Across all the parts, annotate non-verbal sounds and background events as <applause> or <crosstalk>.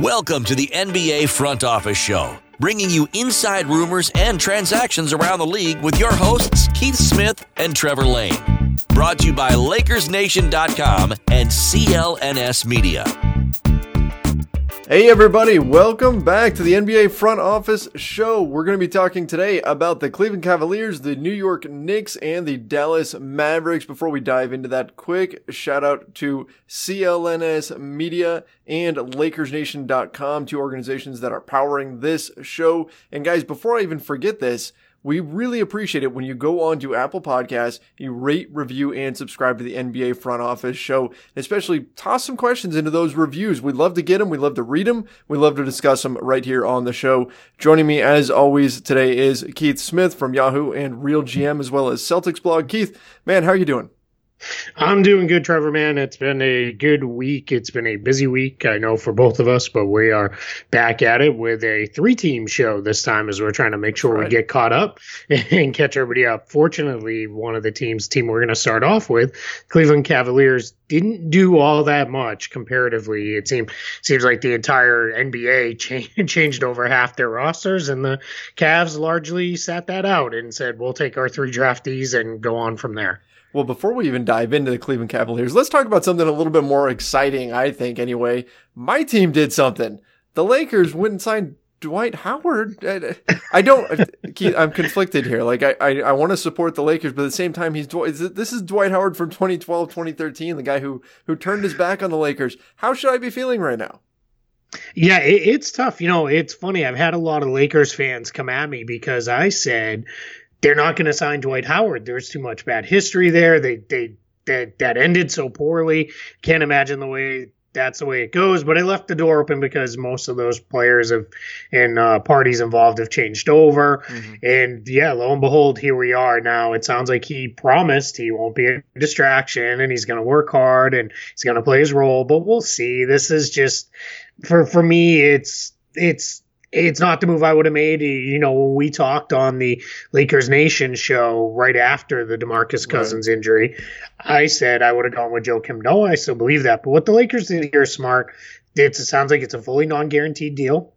Welcome to the NBA Front Office Show, bringing you inside rumors and transactions around the league with your hosts, Keith Smith and Trevor Lane. Brought to you by LakersNation.com and CLNS Media. Hey, everybody, welcome back to the NBA Front Office Show. We're going to be talking today about the Cleveland Cavaliers, the New York Knicks, and the Dallas Mavericks. Before we dive into that, quick shout out to CLNS Media and LakersNation.com, two organizations that are powering this show. And guys, before I even forget this, we really appreciate it when you go on to Apple Podcasts, you rate, review, and subscribe to the NBA Front Office Show, especially toss some questions into those reviews. We'd love to get them. We'd love to read them. We'd love to discuss them right here on the show. Joining me, as always, today is Keith Smith from Yahoo and Real GM, as well as Celtics blog. Keith, man, how are you doing? I'm doing good, Trevor, man. It's been a good week. It's been a busy week, I know, for both of us, but we are back at it with a three team show this time as we're trying to make sure right. we get caught up <laughs> and catch everybody up. Fortunately, one of the teams, team we're going to start off with, Cleveland Cavaliers, didn't do all that much comparatively. It seems seems like the entire NBA cha- <laughs> changed over half their rosters, and the Cavs largely sat that out and said, we'll take our three draftees and go on from there. Well, before we even dive into the Cleveland Cavaliers, let's talk about something a little bit more exciting, I think, anyway. My team did something. The Lakers went and signed Dwight Howard. I, don't, <laughs> Keith, I'm conflicted here. Like, I, I, I want to support the Lakers, but at the same time, he's, this is Dwight Howard from 2012, 2013, the guy who, who turned his back on the Lakers. How should I be feeling right now? Yeah, it, it's tough. You know, it's funny. I've had a lot of Lakers fans come at me because I said, they're not going to sign Dwight Howard. There's too much bad history there. They they that that ended so poorly. Can't imagine the way that's the way it goes. But I left the door open because most of those players have and uh, parties involved have changed over. Mm-hmm. And yeah, lo and behold, here we are now. It sounds like he promised he won't be a distraction and he's going to work hard and he's going to play his role. But we'll see. This is just for for me. It's it's it's not the move I would have made. You know, when we talked on the Lakers Nation show right after the Demarcus Cousins right. injury, I said I would have gone with Joakim Noah. I still believe that. But what the Lakers did here smart. it sounds like it's a fully non-guaranteed deal.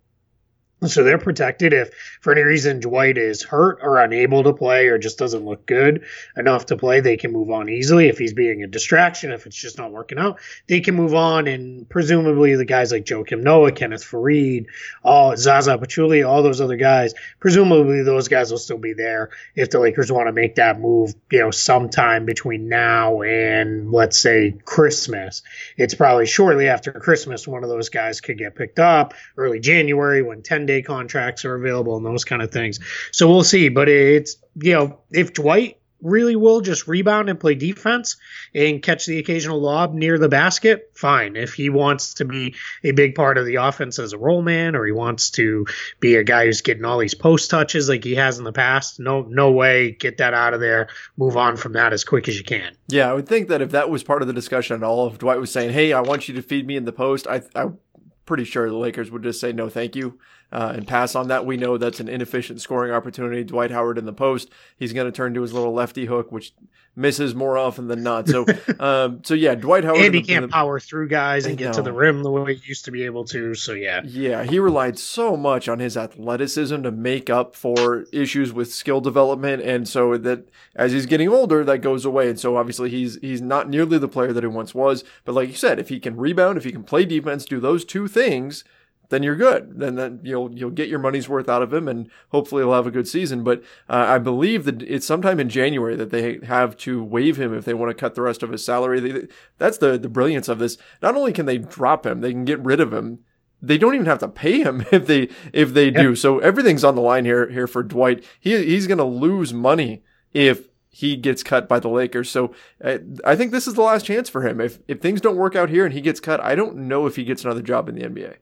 So they're protected if for any reason Dwight is hurt or unable to play or just doesn't look good enough to play, they can move on easily. If he's being a distraction, if it's just not working out, they can move on. And presumably the guys like Joakim Noah, Kenneth Faried, all Zaza Pachulia, all those other guys, presumably those guys will still be there if the Lakers want to make that move, you know, sometime between now and let's say Christmas. It's probably shortly after Christmas one of those guys could get picked up, early January when 10 day contracts are available and those kind of things. So we'll see. But it's, you know, if Dwight really will just rebound and play defense and catch the occasional lob near the basket, fine. If he wants to be a big part of the offense as a role man or he wants to be a guy who's getting all these post touches like he has in the past, no no way, get that out of there. Move on from that as quick as you can. Yeah, I would think that if that was part of the discussion at all, if Dwight was saying, "Hey, I want you to feed me in the post," I I pretty sure the Lakers would just say no, thank you uh, and pass on that. We know that's an inefficient scoring opportunity. Dwight Howard in the post, he's going to turn to his little lefty hook, which misses more often than not. So, <laughs> um, so yeah, Dwight Howard. And he can't the, power through guys and get to the rim the way he used to be able to. So yeah, yeah, he relied so much on his athleticism to make up for issues with skill development, and so that as he's getting older, that goes away. And so obviously he's he's not nearly the player that he once was. But like you said, if he can rebound, if he can play defense, do those two things then you're good. Then then you'll you'll get your money's worth out of him, and hopefully he'll have a good season. But uh, I believe that it's sometime in January that they have to waive him if they want to cut the rest of his salary. They, that's the the brilliance of this. Not only can they drop him, they can get rid of him. They don't even have to pay him <laughs> if they if they do. So everything's on the line here here for Dwight. He he's going to lose money if he gets cut by the Lakers. So uh, I think this is the last chance for him. If if things don't work out here and he gets cut, I don't know if he gets another job in the NBA.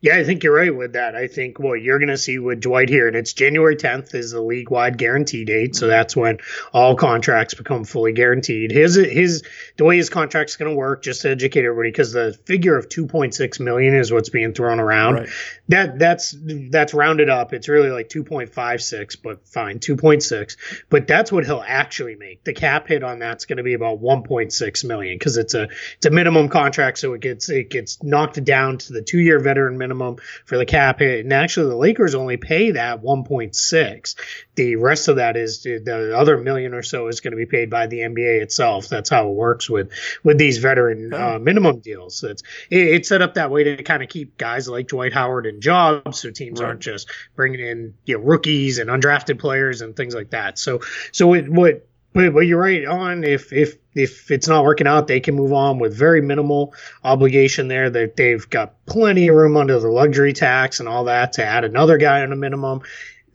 Yeah, I think you're right with that. I think what you're going to see with Dwight here, and it's January 10th is the league wide guarantee date, so mm-hmm. that's when all contracts become fully guaranteed. His his the way his contract's going to work, just to educate everybody, because the figure of 2.6 million is what's being thrown around. Right. That that's that's rounded up. It's really like 2.56, but fine, 2.6. But that's what he'll actually make. The cap hit on that's going to be about 1.6 million because it's a it's a minimum contract, so it gets it gets knocked down to the two year veteran minimum for the cap hit, and actually the Lakers only pay that 1.6. The rest of that is the other million or so is going to be paid by the NBA itself. That's how it works with with these veteran uh, minimum deals. It's it, it's set up that way to kind of keep guys like Dwight Howard in jobs, so teams right. aren't just bringing in you know rookies and undrafted players and things like that. So so it, what but, but you're right on. If if if it's not working out, they can move on with very minimal obligation there. That they've got plenty of room under the luxury tax and all that to add another guy on a minimum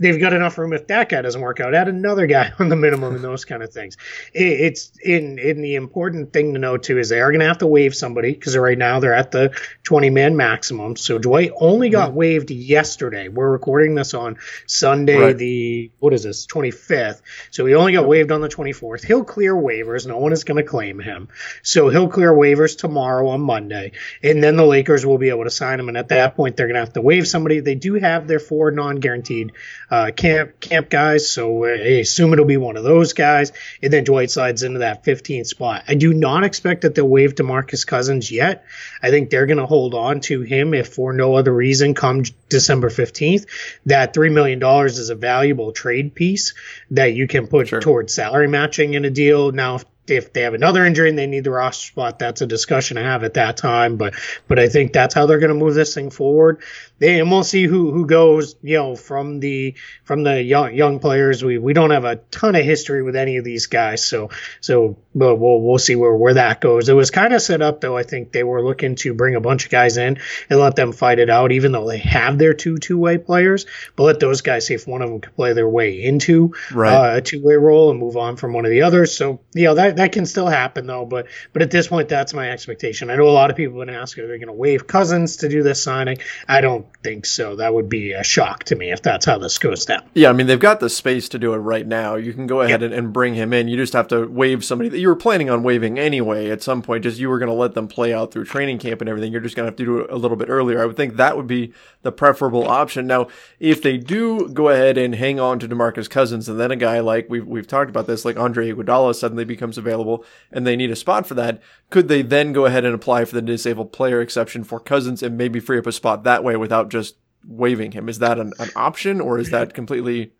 they've got enough room if that guy doesn't work out. Add another guy <laughs> on the minimum and those kind of things. It, it's in in the important thing to know too is they are going to have to waive somebody because right now they're at the 20 man maximum. So Dwight only got mm-hmm. waived yesterday. We're recording this on Sunday, right. the what is this 25th. So he only got waived on the 24th. He'll clear waivers. No one is going to claim him. So he'll clear waivers tomorrow on Monday, and then the Lakers will be able to sign him. And at that point, they're going to have to waive somebody. They do have their four non guaranteed uh, camp camp guys. So I assume it'll be one of those guys. And then Dwight slides into that 15th spot. I do not expect that they'll waive DeMarcus Cousins yet. I think they're going to hold on to him if for no other reason come December 15th. That $3 million is a valuable trade piece that you can put sure. towards salary matching in a deal. Now, if if they have another injury and they need the roster spot, that's a discussion to have at that time. But but I think that's how they're going to move this thing forward. They, and we'll see who who goes. You know, from the from the young young players, we we don't have a ton of history with any of these guys, so so but we'll we'll see where where that goes. It was kind of set up though. I think they were looking to bring a bunch of guys in and let them fight it out, even though they have their two two way players. But let those guys see if one of them can play their way into right. uh, a two way role and move on from one of the others. So you know that that can still happen though. But but at this point, that's my expectation. I know a lot of people have been asking, are they going to waive Cousins to do this signing? I don't think so. That would be a shock to me if that's how this goes down. Yeah, I mean they've got the space to do it right now. You can go ahead and, and, bring him in. You just have to waive somebody that you were planning on waiving anyway at some point. Just you were going to let them play out through training camp and everything. You're just going to have to do it a little bit earlier. I would think that would be the preferable option. Now, if they do go ahead and hang on to Demarcus Cousins, and then a guy like we've we've talked about this, like Andre Iguodala suddenly becomes available, and they need a spot for that, could they then go ahead and apply for the disabled player exception for Cousins and maybe free up a spot that way without just waiving him? Is that an, an option or is that completely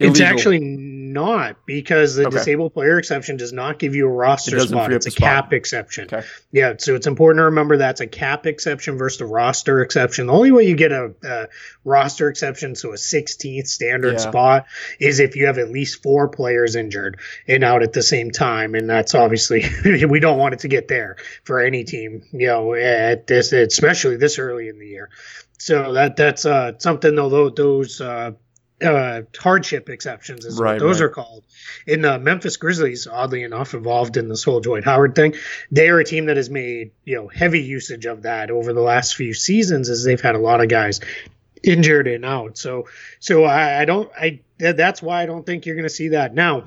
Illegal. It's actually not because the okay. disabled player exception does not give you a roster it spot. It's a spot. cap exception. Okay. Yeah, so it's important to remember that's a cap exception versus a roster exception. The only way you get a, a roster exception, so a 16th standard yeah. spot, is if you have at least four players injured and out at the same time, and that's obviously <laughs> we don't want it to get there for any team. You know, at this, especially this early in the year. So that that's uh, something though those uh, uh, hardship exceptions is right, what those right. are called. In the Memphis Grizzlies, oddly enough, involved in this whole Dwight Howard thing, they are a team that has made you know heavy usage of that over the last few seasons, as they've had a lot of guys injured and out. So, so I, I don't, I that's why I don't think you're going to see that now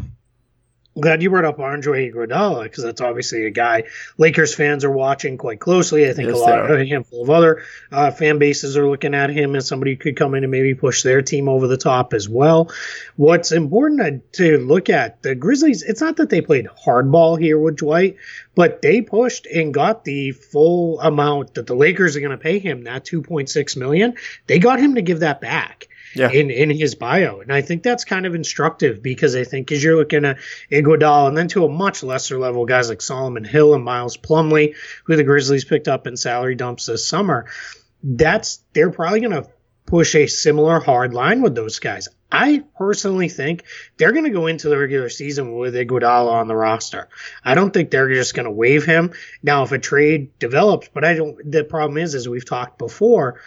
glad you brought up Andre Iguodala because that's obviously a guy Lakers fans are watching quite closely. I think yes, a lot, a handful of other uh, fan bases are looking at him as somebody who could come in and maybe push their team over the top as well. What's important to, to look at the Grizzlies, it's not that they played hardball here with Dwight, but they pushed and got the full amount that the Lakers are going to pay him, that 2.6 million. They got him to give that back yeah. in, in his bio. And I think that's kind of instructive because I think as you're looking at Iguodala and then to a much lesser level, guys like Solomon Hill and Miles Plumlee, who the Grizzlies picked up in salary dumps this summer, that's they're probably going to push a similar hard line with those guys. I personally think they're going to go into the regular season with Iguodala on the roster. I don't think they're just going to waive him. Now, if a trade develops, but I don't, the problem is, as we've talked before,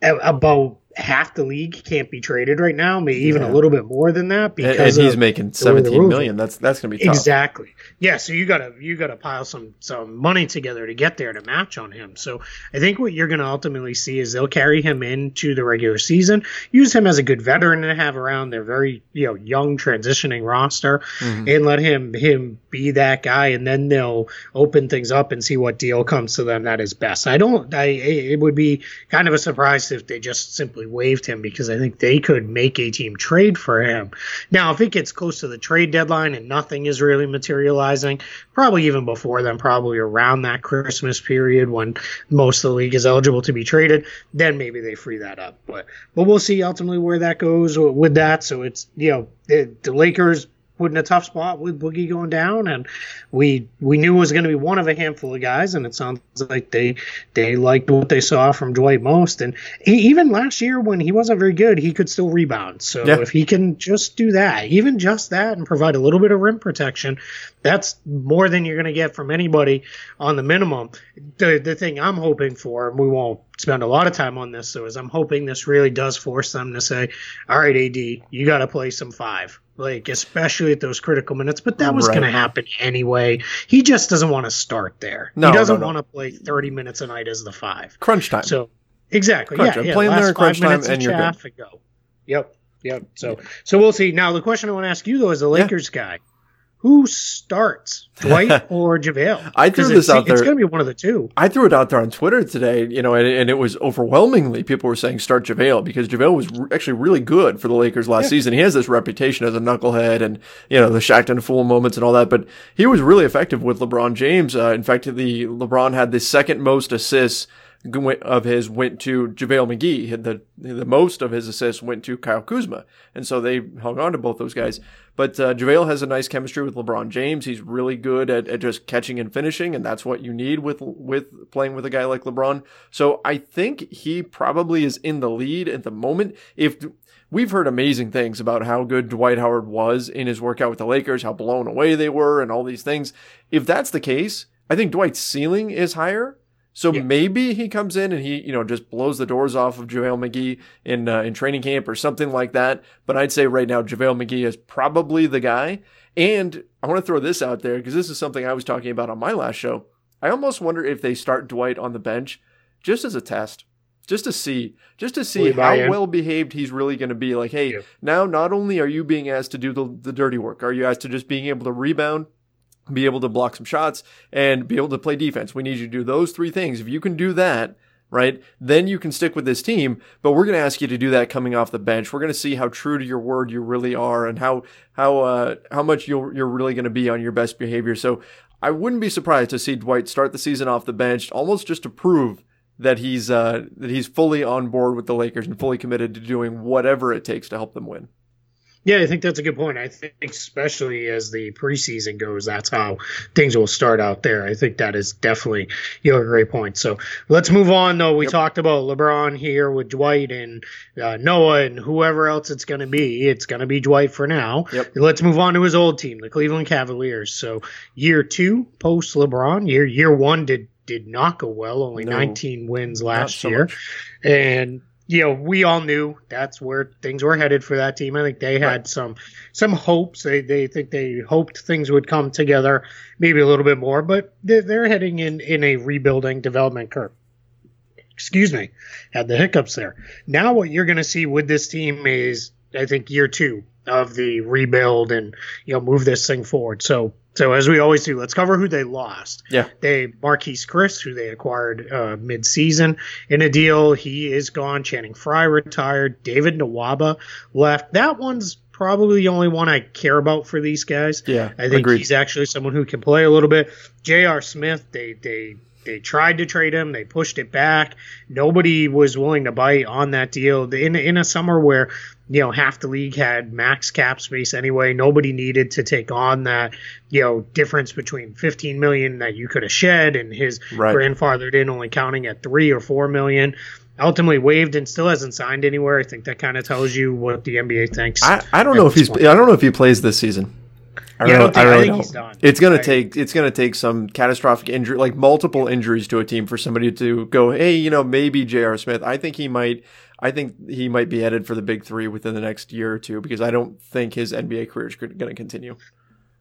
about half the league can't be traded right now, maybe even yeah. a little bit more than that. Because and, he's making seventeen million. That's that's gonna be tough. exactly. Yeah, so you gotta you gotta pile some some money together to get there to match on him. So I think what you're gonna ultimately see is they'll carry him into the regular season, use him as a good veteran to have around their very you know young transitioning roster, mm-hmm. and let him him be that guy, and then they'll open things up and see what deal comes to them that is best. I don't. I it would be kind of a surprise if they just simply ultimately waived him because I think they could make a team trade for him. Now, if it gets close to the trade deadline and nothing is really materializing, probably even before then, probably around that Christmas period when most of the league is eligible to be traded, then maybe they free that up. But but we'll see ultimately where that goes with that. So it's you know the, the Lakers put in a tough spot with Boogie going down, and we we knew it was going to be one of a handful of guys, and it sounds like they they liked what they saw from Dwight most, and he, even last year when he wasn't very good, he could still rebound. So yeah. if he can just do that, even just that, and provide a little bit of rim protection, that's more than you're going to get from anybody on the minimum. The the thing I'm hoping for, and we won't spend a lot of time on this, so is I'm hoping this really does force them to say, all right, AD, you got to play some five like especially at those critical minutes. But that was right. going to happen anyway. He just doesn't want to start there. No, he doesn't no, no. want to play 30 minutes a night as the five. Crunch time. So exactly, crunch yeah, yeah. Playing there crunch time and you're good. Go. Yep, yep. So so we'll see. Now the question I want to ask you though, as a Lakers yeah. guy, who starts, Dwight <laughs> or JaVale? I threw this out there. It's going to be one of the two. I threw it out there on Twitter today, you know, and, and it was overwhelmingly people were saying start JaVale because JaVale was re- actually really good for the Lakers last yeah. season. He has this reputation as a knucklehead and, you know, the Shaqtin' Fool moments and all that, but he was really effective with LeBron James. Uh, in fact, the LeBron had the second most assists of his went to JaVale McGee. The the most of his assists went to Kyle Kuzma, and so they hung on to both those guys. But uh, JaVale has a nice chemistry with LeBron James. He's really good at, at just catching and finishing, and that's what you need with with playing with a guy like LeBron. So I think he probably is in the lead at the moment. If we've heard amazing things about how good Dwight Howard was in his workout with the Lakers, how blown away they were, and all these things. If that's the case, I think Dwight's ceiling is higher so yeah. maybe he comes in and he, you know, just blows the doors off of JaVale McGee in uh, in training camp or something like that. But I'd say right now JaVale McGee is probably the guy. And I want to throw this out there because this is something I was talking about on my last show. I almost wonder if they start Dwight on the bench just as a test, just to see, just to see how well behaved he's really going to be. Like, hey, yeah. now not only are you being asked to do the, the dirty work, are you asked to just being able to rebound, be able to block some shots and be able to play defense. We need you to do those three things. If you can do that, right, then you can stick with this team. But we're going to ask you to do that coming off the bench. We're going to see how true to your word you really are and how how uh, how much you're you're really going to be on your best behavior. So I wouldn't be surprised to see Dwight start the season off the bench, almost just to prove that he's uh, that he's fully on board with the Lakers and fully committed to doing whatever it takes to help them win. Yeah, I think that's a good point. I think, especially as the preseason goes, that's how things will start out there. I think that is definitely you know a great point. So let's move on. Though we yep. talked about LeBron here with Dwight and uh, Noah and whoever else it's going to be. It's going to be Dwight for now. Yep. Let's move on to his old team, the Cleveland Cavaliers. So year two post LeBron, year year one did did not go well. Only no, 19 wins last so year, much. and you know, we all knew that's where things were headed for that team. I think they had right. some some hopes. They they think they hoped things would come together, maybe a little bit more, but they're, they're heading in in a rebuilding development curve. Excuse me, had the hiccups there. Now what you're going to see with this team is, I think, year two of the rebuild and you know move this thing forward. So so as we always do, let's cover who they lost. Yeah. They Marquese Chriss, who they acquired uh, mid-season in a deal. He is gone. Channing Frye retired. David Nwaba left. That one's probably the only one I care about for these guys. Yeah. I think agreed. he's actually someone who can play a little bit. J.R. Smith, they they they tried to trade him. They pushed it back. Nobody was willing to bite on that deal in in a summer where you know half the league had max cap space anyway. Nobody needed to take on that you know difference between 15 million that you could have shed and his right. grandfathered in only counting at three or four million. Ultimately waived and still hasn't signed anywhere. I think that kind of tells you what the NBA thinks. I, I don't know if he's. Point. I don't know if he plays this season. I, yeah, really, I, I really don't. It's gonna take it's gonna take some catastrophic injury, like multiple injuries to a team for somebody to go, hey, you know, maybe J.R. Smith. I think he might. I think he might be headed for the big three within the next year or two because I don't think his NBA career is going to continue.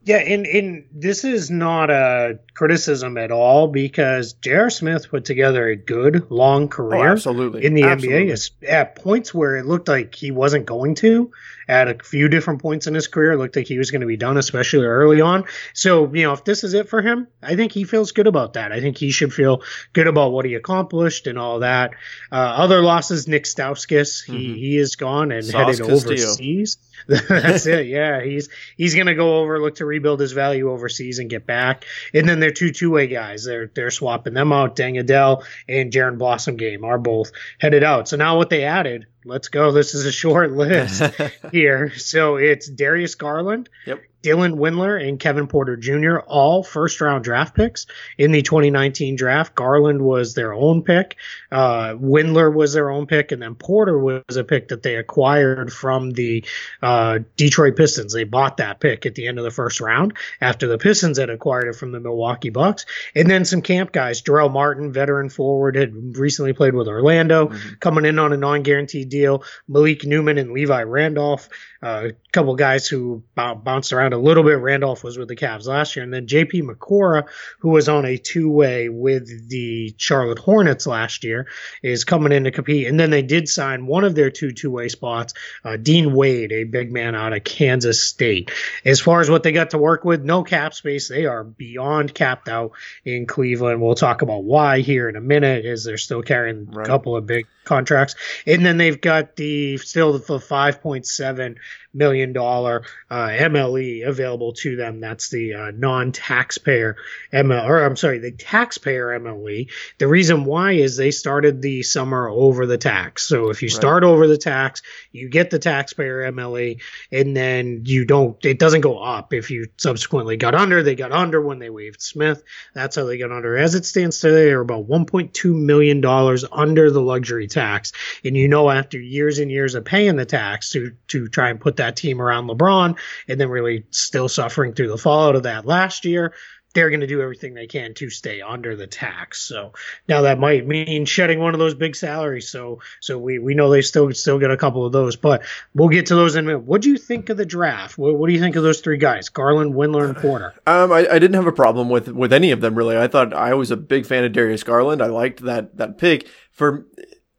Yeah, and, and this is not a criticism at all because J.R. Smith put together a good long oh, career oh, absolutely. in the absolutely. NBA at points where it looked like he wasn't going to. At a few different points in his career, it looked like he was going to be done, especially early on. So, you know, if this is it for him, I think he feels good about that. I think he should feel good about what he accomplished and all that. Uh, other losses, Nick Stauskas, he, mm-hmm. he is gone and Sauce headed Castillo. overseas. <laughs> That's it. Yeah, he's he's going to go over, look to rebuild his value overseas and get back. And then they're two two way guys. They're they're swapping them out. Deng Adel and Jaron Blossomgame are both headed out. So now what they added let's go. This is a short list <laughs> here. So it's Darius Garland, yep. Dylan Windler, and Kevin Porter Jr., all first round draft picks in the 2019 draft. Garland was their own pick, uh, Windler was their own pick, and then Porter was a pick that they acquired from the uh, Detroit Pistons. They bought that pick at the end of the first round after the Pistons had acquired it from the Milwaukee Bucks. And then some camp guys, Jarell Martin, veteran forward, had recently played with Orlando, mm-hmm. coming in on a non guaranteed deal. Malik Newman and Levi Randolph, uh, a couple guys who b- bounced around a little bit. Randolph was with the Cavs last year, and then JP Macura, who was on a two way with the Charlotte Hornets last year, is coming in to compete. And then they did sign one of their two two way spots, uh, Dean Wade, a big man out of Kansas State. As far as what they got to work with, no cap space. They are beyond capped out in Cleveland. We'll talk about why here in a minute, as they're still carrying right. a couple of big contracts. And then they've got the still the 5.7 million dollar uh, MLE available to them. That's the uh, non-taxpayer ML, or I'm sorry, the taxpayer MLE. The reason why is they started the summer over the tax. So if you right. start over the tax, you get the taxpayer MLE, and then you don't. It doesn't go up if you subsequently got under. They got under when they waived Smith. That's how they got under. As it stands today, they're about 1.2 million dollars under the luxury tax, and you know after years and years of paying the tax to to try and put that that team around LeBron and then really still suffering through the fallout of that last year. They're going to do everything they can to stay under the tax. So now that might mean shedding one of those big salaries. So so we, we know they still still get a couple of those, but we'll get to those in a minute. What do you think of the draft? What, what do you think of those three guys, Garland, Windler, and Porter? Um, I, I didn't have a problem with with any of them really. I thought I was a big fan of Darius Garland. I liked that that pick for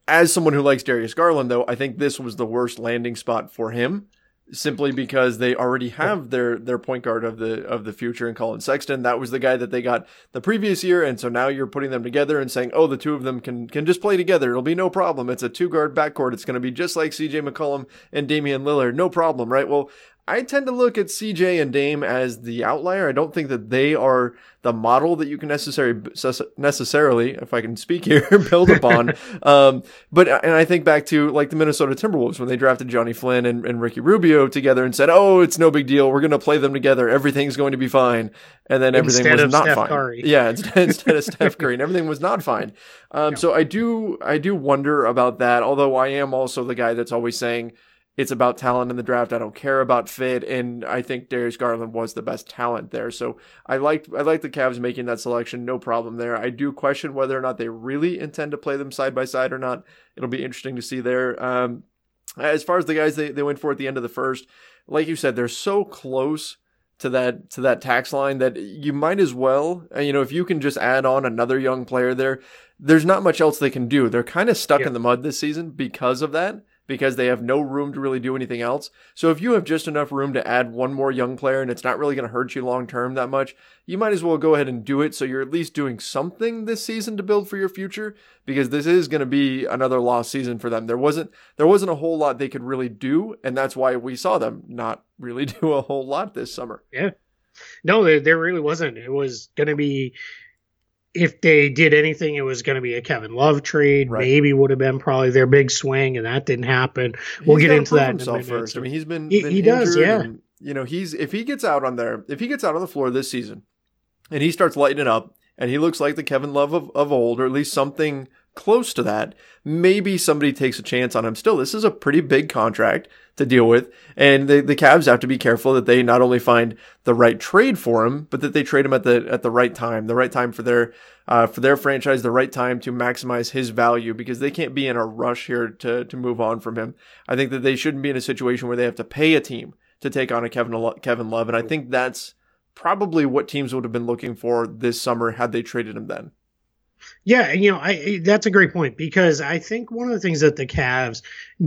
as someone who likes Darius Garland, though, I think this was the worst landing spot for him simply because they already have their their point guard of the of the future in Collin Sexton. That was the guy that they got the previous year, and so now you're putting them together and saying, oh, the two of them can can just play together. It'll be no problem. It's a two guard backcourt. It's going to be just like C.J. McCollum and Damian Lillard. No problem, right? Well, I tend to look at CJ and Dame as the outlier. I don't think that they are the model that you can necessarily necessarily, if I can speak here, <laughs> build upon. <laughs> um, but and I think back to like the Minnesota Timberwolves when they drafted Johnny Flynn and, and Ricky Rubio together and said, "Oh, it's no big deal. We're going to play them together. Everything's going to be fine." And then everything instead was not Steph fine. Curry. Yeah, instead, <laughs> instead of Steph Curry, and everything was not fine. Um, So I do I do wonder about that. Although I am also the guy that's always saying it's about talent in the draft. I don't care about fit, and I think Darius Garland was the best talent there. So I liked I like the Cavs making that selection, no problem there. I do question whether or not they really intend to play them side by side or not. It'll be interesting to see there. Um, as far as the guys they, they went for at the end of the first, like you said, they're so close to that to that tax line that you might as well you know if you can just add on another young player there there's not much else they can do they're kind of stuck yeah. in the mud this season because of that because they have no room to really do anything else. So if you have just enough room to add one more young player and it's not really going to hurt you long term that much, you might as well go ahead and do it so you're at least doing something this season to build for your future because this is going to be another lost season for them. There wasn't there wasn't a whole lot they could really do and that's why we saw them not really <laughs> do a whole lot this summer. Yeah. No, there, really wasn't. It was going to be if they did anything, it was going to be a Kevin Love trade. Right. Maybe would have been probably their big swing, and that didn't happen. We'll he's get into that himself in first. I mean, he's been he, been he does, yeah. And, you know, he's if he gets out on there, if he gets out on the floor this season, and he starts lighting it up, and he looks like the Kevin Love of, of old, or at least something close to that, maybe somebody takes a chance on him. Still, this is a pretty big contract to deal with. And the, the Cavs have to be careful that they not only find the right trade for him, but that they trade him at the at the right time, the right time for their uh, for their franchise, the right time to maximize his value because they can't be in a rush here to to move on from him. I think that they shouldn't be in a situation where they have to pay a team to take on a Kevin Kevin Love, and I think that's probably what teams would have been looking for this summer had they traded him then. Yeah, you know, I that's a great point because I think one of the things that the Cavs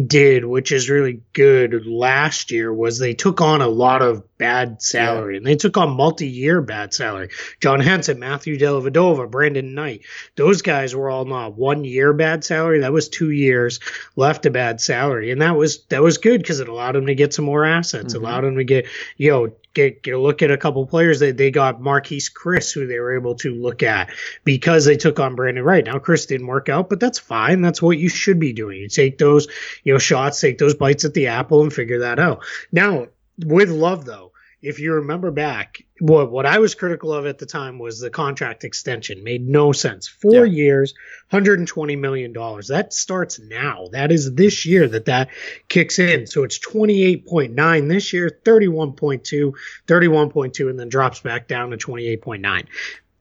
did, which is really good last year, was they took on a lot of bad salary yeah. and they took on multi-year bad salary. John Henson, Matthew Dellavedova, Brandon Knight, those guys were all not one year bad salary. That was two years left a bad salary, and that was that was good because it allowed them to get some more assets, mm-hmm. allowed them to get you know get, get a look at a couple players. They they got Marquese Chriss, who they were able to look at because they took on Brandon Wright. Now Chriss didn't work out, but that's fine. That's what you should be doing. You take those you know shots, take those bites at the apple, and figure that out. Now with Love though, if you remember back, what what I was critical of at the time was the contract extension. Made no sense. Four yeah. years, 120 million dollars. That starts now. That is this year that that kicks in. So it's 28.9 this year, 31.2, 31.2, and then drops back down to 28.9.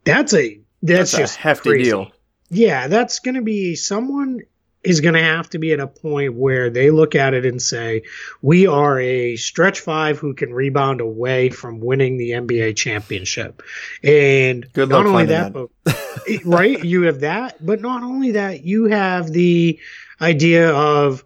That's a that's, that's just a hefty crazy. deal. Yeah, that's going to be someone is going to have to be at a point where they look at it and say, we are a stretch five who can rebound away from winning the NBA championship. And Good not only that, that, but <laughs> right, you have that, but not only that, you have the idea of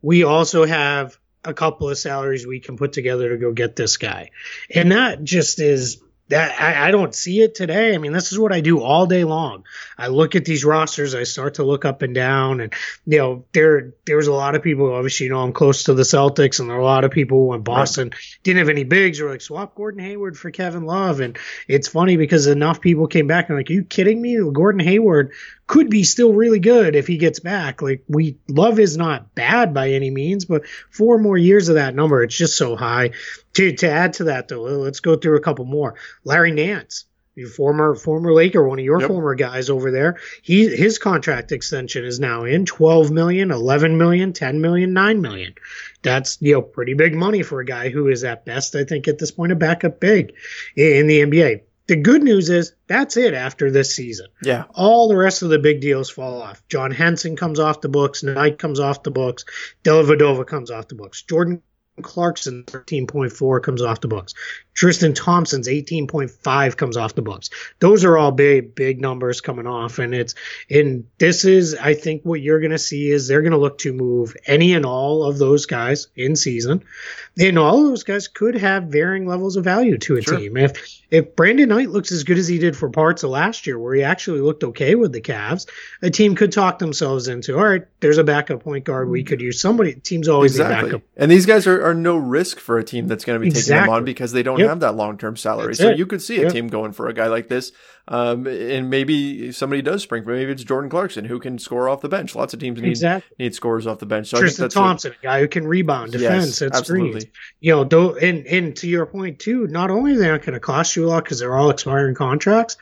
we also have a couple of salaries we can put together to go get this guy. And that just is that I, I, don't see it today. I mean, this is what I do all day long. I look at these rosters, I start to look up and down, and you know, there there's a lot of people. Obviously, you know, I'm close to the Celtics, and there are a lot of people when Boston right. didn't have any bigs, or like swap Gordon Hayward for Kevin Love, and it's funny because enough people came back and like, Are you kidding me? Gordon Hayward could be still really good if he gets back. Like we love is not bad by any means, but four more years of that number, it's just so high. To to add to that though, let's go through a couple more. Larry Nance, former former Laker, one of your yep. former guys over there. He his contract extension is now in 12 million, 11 million, 10 million, 9 million. That's you know pretty big money for a guy who is at best, I think, at this point a backup big in the NBA. The good news is that's it after this season. Yeah. All the rest of the big deals fall off. John Henson comes off the books. Knight comes off the books. Dellavedova comes off the books. Jordan Clarkson 13.4 comes off the books. Tristan Thompson's 18.5 comes off the books. Those are all big, big numbers coming off. And it's, and this is, I think what you're going to see is they're going to look to move any and all of those guys in season. And all of those guys could have varying levels of value to a sure. team. If, if Brandon Knight looks as good as he did for parts of last year, where he actually looked okay with the Cavs, a team could talk themselves into, all right, there's a backup point guard we could use. Somebody, teams always exactly. backup. And these guys are, are no risk for a team that's going to be exactly. taking them on because they don't yep. have that long term salary. That's so it. you could see a yep. team going for a guy like this. Um, and maybe somebody does spring. For maybe it's Jordan Clarkson who can score off the bench. Lots of teams need exactly. need scores off the bench. So Tristan Thompson, a, a, guy who can rebound, defend, yes, set screens. You know, though, and and to your point too, not only are they not going to cost you a lot because they're all expiring contracts,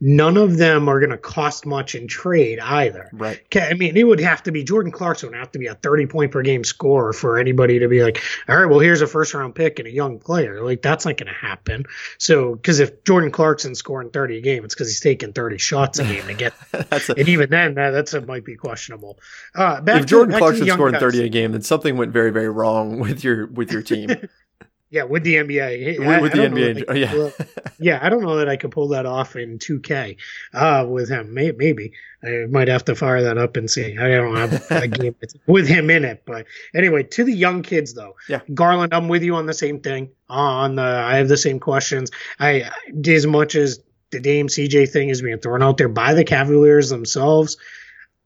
none of them are going to cost much in trade either. Right. Okay. I mean, it would have to be Jordan Clarkson would have to be a 30 point per game scorer for anybody to be like, all right, well, here's a first round pick and a young player. Like, that's not going to happen. So, because if Jordan Clarkson's scoring 30 a game, it's because he's taking 30 shots a game to get. <laughs> that's a, and even then, that that's a, might be questionable. Uh, if Jordan Clarkson's scoring 30 a game, then something went very, very wrong with your with your team. <laughs> Yeah, with the NBA. With, I, with I the NBA, oh, <laughs> yeah. yeah, I don't know that I could pull that off in 2K uh, with him. Maybe I might have to fire that up and see. I don't have a <laughs> game with him in it, but anyway, to the young kids though. Yeah, Garland, I'm with you on the same thing. On the, I have the same questions. I as much as the Dame CJ thing is being thrown out there by the Cavaliers themselves.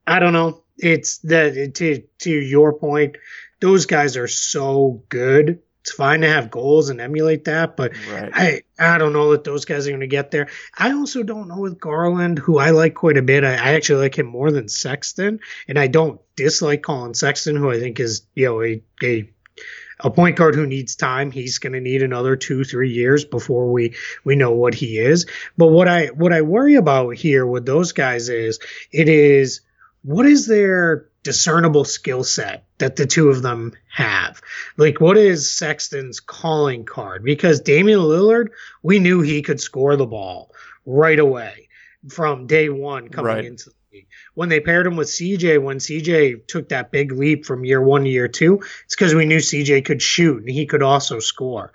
I don't know. It's that to to your point. Those guys are so good it's fine to have goals and emulate that, but right. I I don't know that those guys are going to get there. I also don't know with Garland, who I like quite a bit. I, I, actually like him more than Sexton, and I don't dislike Collin Sexton, who I think is you know a a a point guard who needs time. He's going to need another two, three years before we we know what he is. But what I what I worry about here with those guys is it is what is their discernible skill set that the two of them have. Like, what is Sexton's calling card? Because Damian Lillard, we knew he could score the ball right away from day one coming right. into the league. When they paired him with CJ, when CJ took that big leap from year one to year two, it's because we knew CJ could shoot and he could also score.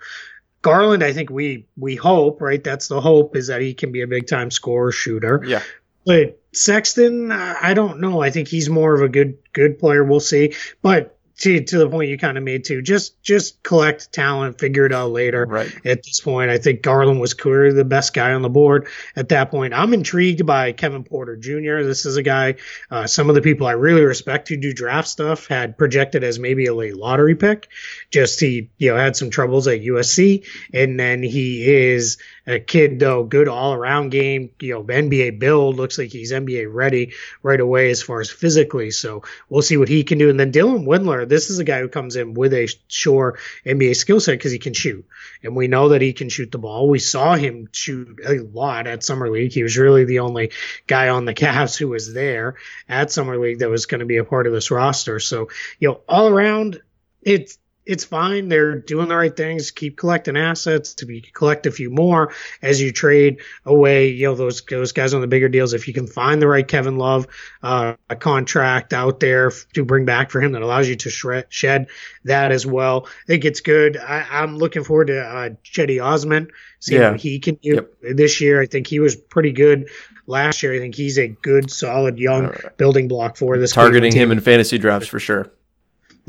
Garland, I think we we hope, right? That's the hope is that he can be a big time scorer shooter. Yeah. But Sexton, I don't know. I think he's more of a good good player. We'll see. But to to the point you kind of made too. Just just collect talent, figure it out later. Right. At this point, I think Garland was clearly the best guy on the board at that point. I'm intrigued by Kevin Porter Jr. This is a guy. Uh, some of the people I really respect who do draft stuff had projected as maybe a late lottery pick. Just he you know had some troubles at USC, and then he is a kid though, good all around game. You know, NBA build looks like he's NBA ready right away as far as physically. So we'll see what he can do. And then Dylan Windler, this is a guy who comes in with a sure NBA skill set because he can shoot, and we know that he can shoot the ball. We saw him shoot a lot at summer league. He was really the only guy on the <laughs> Cavs who was there at summer league that was going to be a part of this roster. So you know, all around, it's it's fine. They're doing the right things. Keep collecting assets to be collect a few more as you trade away, you know, those those guys on the bigger deals. If you can find the right Kevin Love uh, a contract out there to bring back for him that allows you to shred, shed that as well, I think it's good. I, am looking forward to uh, Cedi Osman, seeing Yeah. what he can do Yep. this year. I think he was pretty good last year. I think he's a good, solid young right. building block for this Targeting him in fantasy drafts for sure.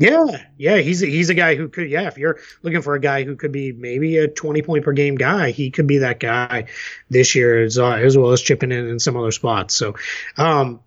Yeah, yeah, he's a, he's a guy who could. Yeah, if you're looking for a guy who could be maybe a 20 point per game guy, he could be that guy this year as, uh, as well as chipping in in some other spots. So, um,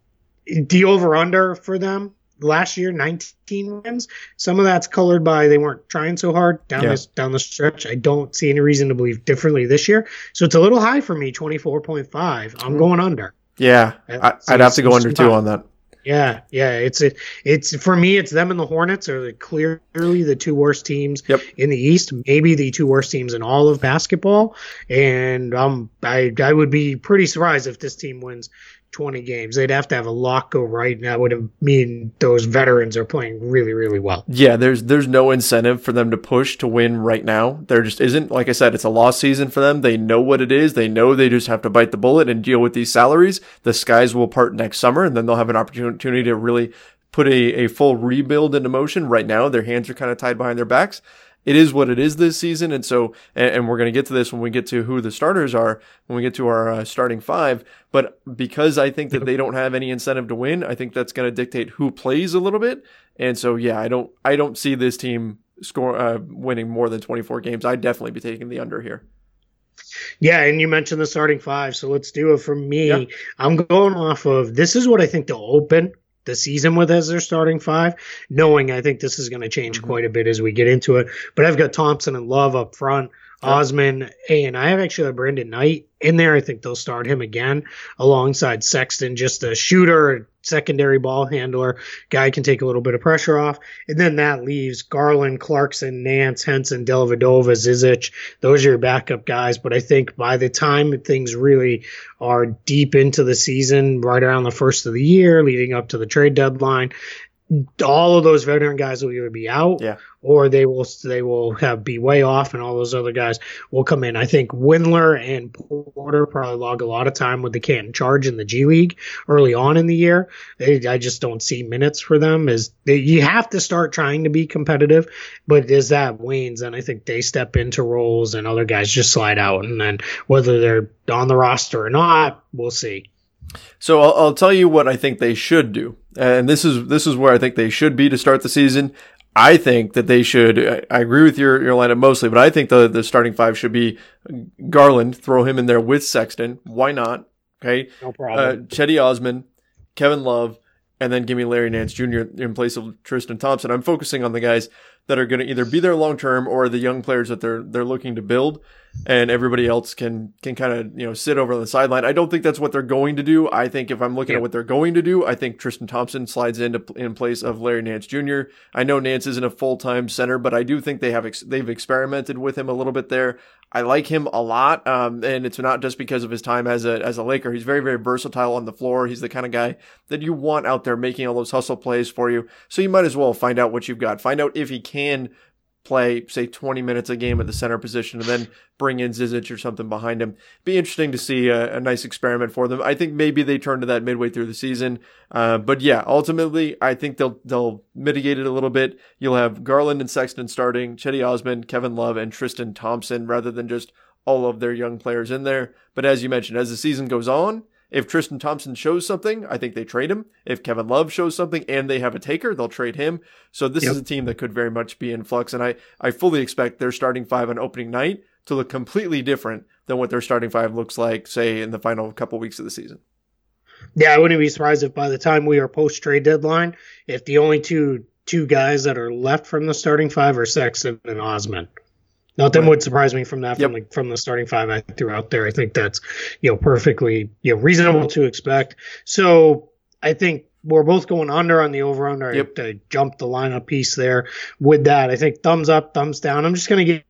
the over under for them last year 19 wins. Some of that's colored by they weren't trying so hard down Yeah. this down the stretch. I don't see any reason to believe differently this year. So it's a little high for me, 24.5. I'm going under. Yeah, I, I'd have to go under two on that. Yeah, yeah, it's a, it's for me. It's them and the Hornets are the clearly the two worst teams Yep. in the East. Maybe the two worst teams in all of basketball. And um, I I would be pretty surprised if this team wins 20 games. They'd have to have a lot go right, and that would mean those veterans are playing really, really well. Yeah, there's there's no incentive for them to push to win right now. There just isn't. Like I said, it's a lost season for them. They know what it is. They know they just have to bite the bullet and deal with these salaries. The skies will part next summer, and then they'll have an opportunity to really put a, a full rebuild into motion. Right now, their hands are kind of tied behind their backs. It is what it is this season, and so and, and we're going to get to this when we get to who the starters are when we get to our uh, starting five. But because I think that they don't have any incentive to win, I think that's going to dictate who plays a little bit. And so, yeah, I don't, I don't see this team score uh, winning more than 24 games. I'd definitely be taking the under here. Yeah, and you mentioned the starting five, so let's do it for me. Yeah. I'm going off of this is what I think they'll open the season with as their starting five, knowing I think this is going to change Mhm. quite a bit as we get into it. But I've got Thompson and Love up front. Osman, and I have actually have Brandon Knight in there. I think they'll start him again alongside Sexton, just a shooter, secondary ball handler, guy can take a little bit of pressure off. And then that leaves Garland, Clarkson, Nance, Henson, Dellavedova, Zizic. Those are your backup guys. But I think by the time things really are deep into the season, right around the first of the year, leading up to the trade deadline, all of those veteran guys will either be out Yeah. or they will they will have be way off and all those other guys will come in. I think Windler and Porter probably log a lot of time with the Canton Charge in the G League early on in the year. They, I just don't see minutes for them as they, you have to start trying to be competitive, but as that wanes, and I think they step into roles and other guys just slide out, and then whether they're on the roster or not, we'll see. So I'll, I'll tell you what I think they should do, and this is this is where I think they should be to start the season. I think that they should. I, agree with your your lineup mostly, but I think the the starting five should be Garland. Throw him in there with Sexton. Why not? Okay, No uh, problem. Cedi Osman, Kevin Love, and then give me Larry Nance Jr. in place of Tristan Thompson. I'm focusing on the guys that are going to either be there long term or the young players that they're they're looking to build, and everybody else can can kind of you know sit over on the sideline. I don't think that's what they're going to do. I think if I'm looking Yeah. at what they're going to do, I think Tristan Thompson slides into in place of Larry Nance Jr. I know Nance isn't a full time center, but I do think they have ex- they've experimented with him a little bit there. I like him a lot, um, and it's not just because of his time as a as a Laker. He's very very versatile on the floor. He's the kind of guy that you want out there making all those hustle plays for you. So you might as well find out what you've got. Find out if he can play, say, 20 minutes a game at the center position and then bring in Zizic or something behind him. Be interesting to see a, a nice experiment for them. I think maybe they turn to that midway through the season. Uh, but yeah, ultimately, I think they'll they'll mitigate it a little bit. You'll have Garland and Sexton starting, Cedi Osman, Kevin Love, and Tristan Thompson rather than just all of their young players in there. But as you mentioned, as the season goes on, if Tristan Thompson shows something, I think they trade him. If Kevin Love shows something and they have a taker, they'll trade him. So this yep. is a team that could very much be in flux. And I, I fully expect their starting five on opening night to look completely different than what their starting five looks like, say, in the final couple weeks of the season. Yeah, I wouldn't be surprised if by the time we are post trade deadline, if the only two two guys that are left from the starting five are Sexton and Osman. Nothing right. would surprise me from that from yep. the from the starting five I threw out there. I think that's you know perfectly you know reasonable to expect. So I think we're both going under on the over under. Yep. I, I jumped the lineup piece there with that. I think thumbs up, thumbs down. I'm just gonna give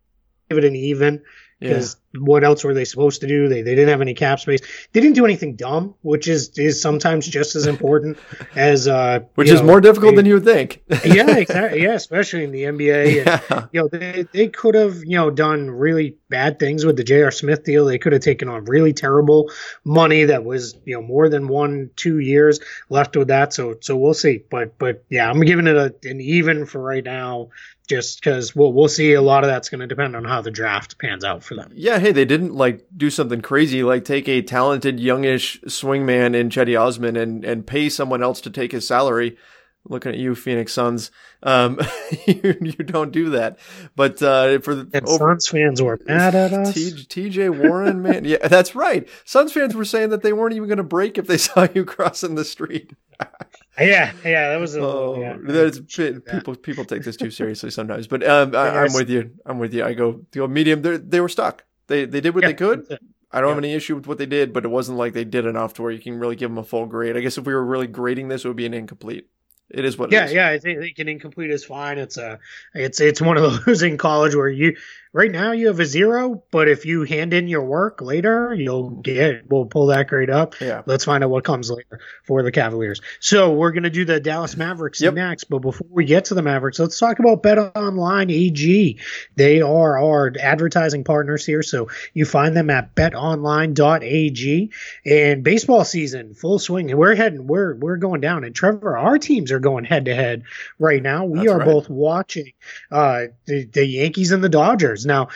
it an even because yeah. What else were they supposed to do? They they didn't have any cap space. They didn't do anything dumb, which is is sometimes just as important <laughs> as uh, which is know, more difficult they, than you would think. <laughs> yeah, exactly. Yeah, especially in the NBA. <laughs> Yeah. And, you know, they they could have you know done really bad things with the J.R. Smith deal. They could have taken on really terrible money that was you know more than one two years left with that. So so we'll see. But but yeah, I'm giving it a, an even for right now just because we'll we'll see a lot of that's going to depend on how the draft pans out for them. Yeah, hey, they didn't like do something crazy like take a talented youngish swingman in Cedi Osman and and pay someone else to take his salary. Looking at you, Phoenix Suns, um, <laughs> you, you don't do that. But uh, for the and over, Suns fans were mad at <laughs> us. T.J. Warren, man, yeah, that's right. Suns fans were saying that they weren't even going to break if they <laughs> saw you crossing the street. yeah, yeah, that was. A, oh, yeah, that's people. People take this too seriously sometimes, but um, I, am with you. I'm with you. I go, go medium. They they were stuck. They they did what yeah, they could. I don't yeah. have any issue with what they did, but it wasn't like they did enough to where you can really give them a full grade. I guess if we were really grading this, it would be an incomplete. It is what. Yeah, yeah. I think, I think an incomplete is fine. It's a, it's it's one of <laughs> those in college where you right now you have a zero, but if you hand in your work later, you'll get we'll pull that grade up. Yeah. Let's find out what comes later for the Cavaliers. So we're gonna do the Dallas Mavericks yep. next, but before we get to the Mavericks, let's talk about Bet Online AG. They are our advertising partners here, so you find them at betonline.ag. And baseball season full swing, we're heading we're we're going down. And Trevor, our teams are going head to head right now. We That's are right. both watching uh, the, the Yankees and the Dodgers. Now,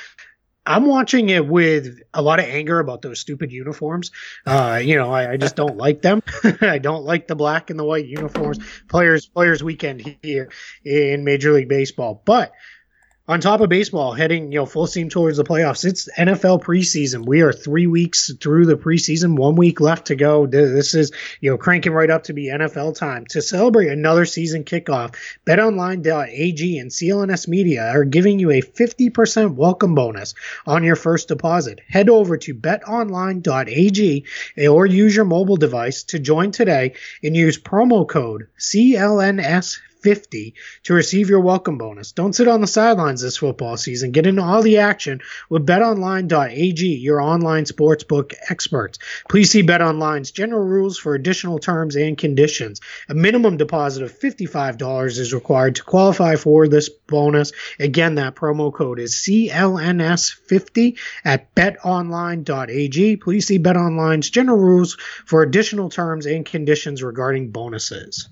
I'm watching it with a lot of anger about those stupid uniforms. Uh, you know, I, I, just don't <laughs> like them. <laughs> I don't like the black and the white uniforms. Players, players weekend here in Major League Baseball. But on top of baseball, heading you know full steam towards the playoffs. It's NFL preseason. We are three weeks through the preseason, one week left to go. This is you know cranking right up to be NFL time to celebrate another season kickoff. BetOnline.ag and CLNS Media are giving you a 50% welcome bonus on your first deposit. Head over to BetOnline.ag or use your mobile device to join today and use promo code CLNS 50 to receive your welcome bonus. Don't sit on the sidelines this football season. Get into all the action with betonline.ag, your online sportsbook experts. Please see BetOnline's general rules for additional terms and conditions. A minimum deposit of $55 is required to qualify for this bonus. Again, that promo code is CLNS50 at betonline.ag. Please see BetOnline's general rules for additional terms and conditions regarding bonuses.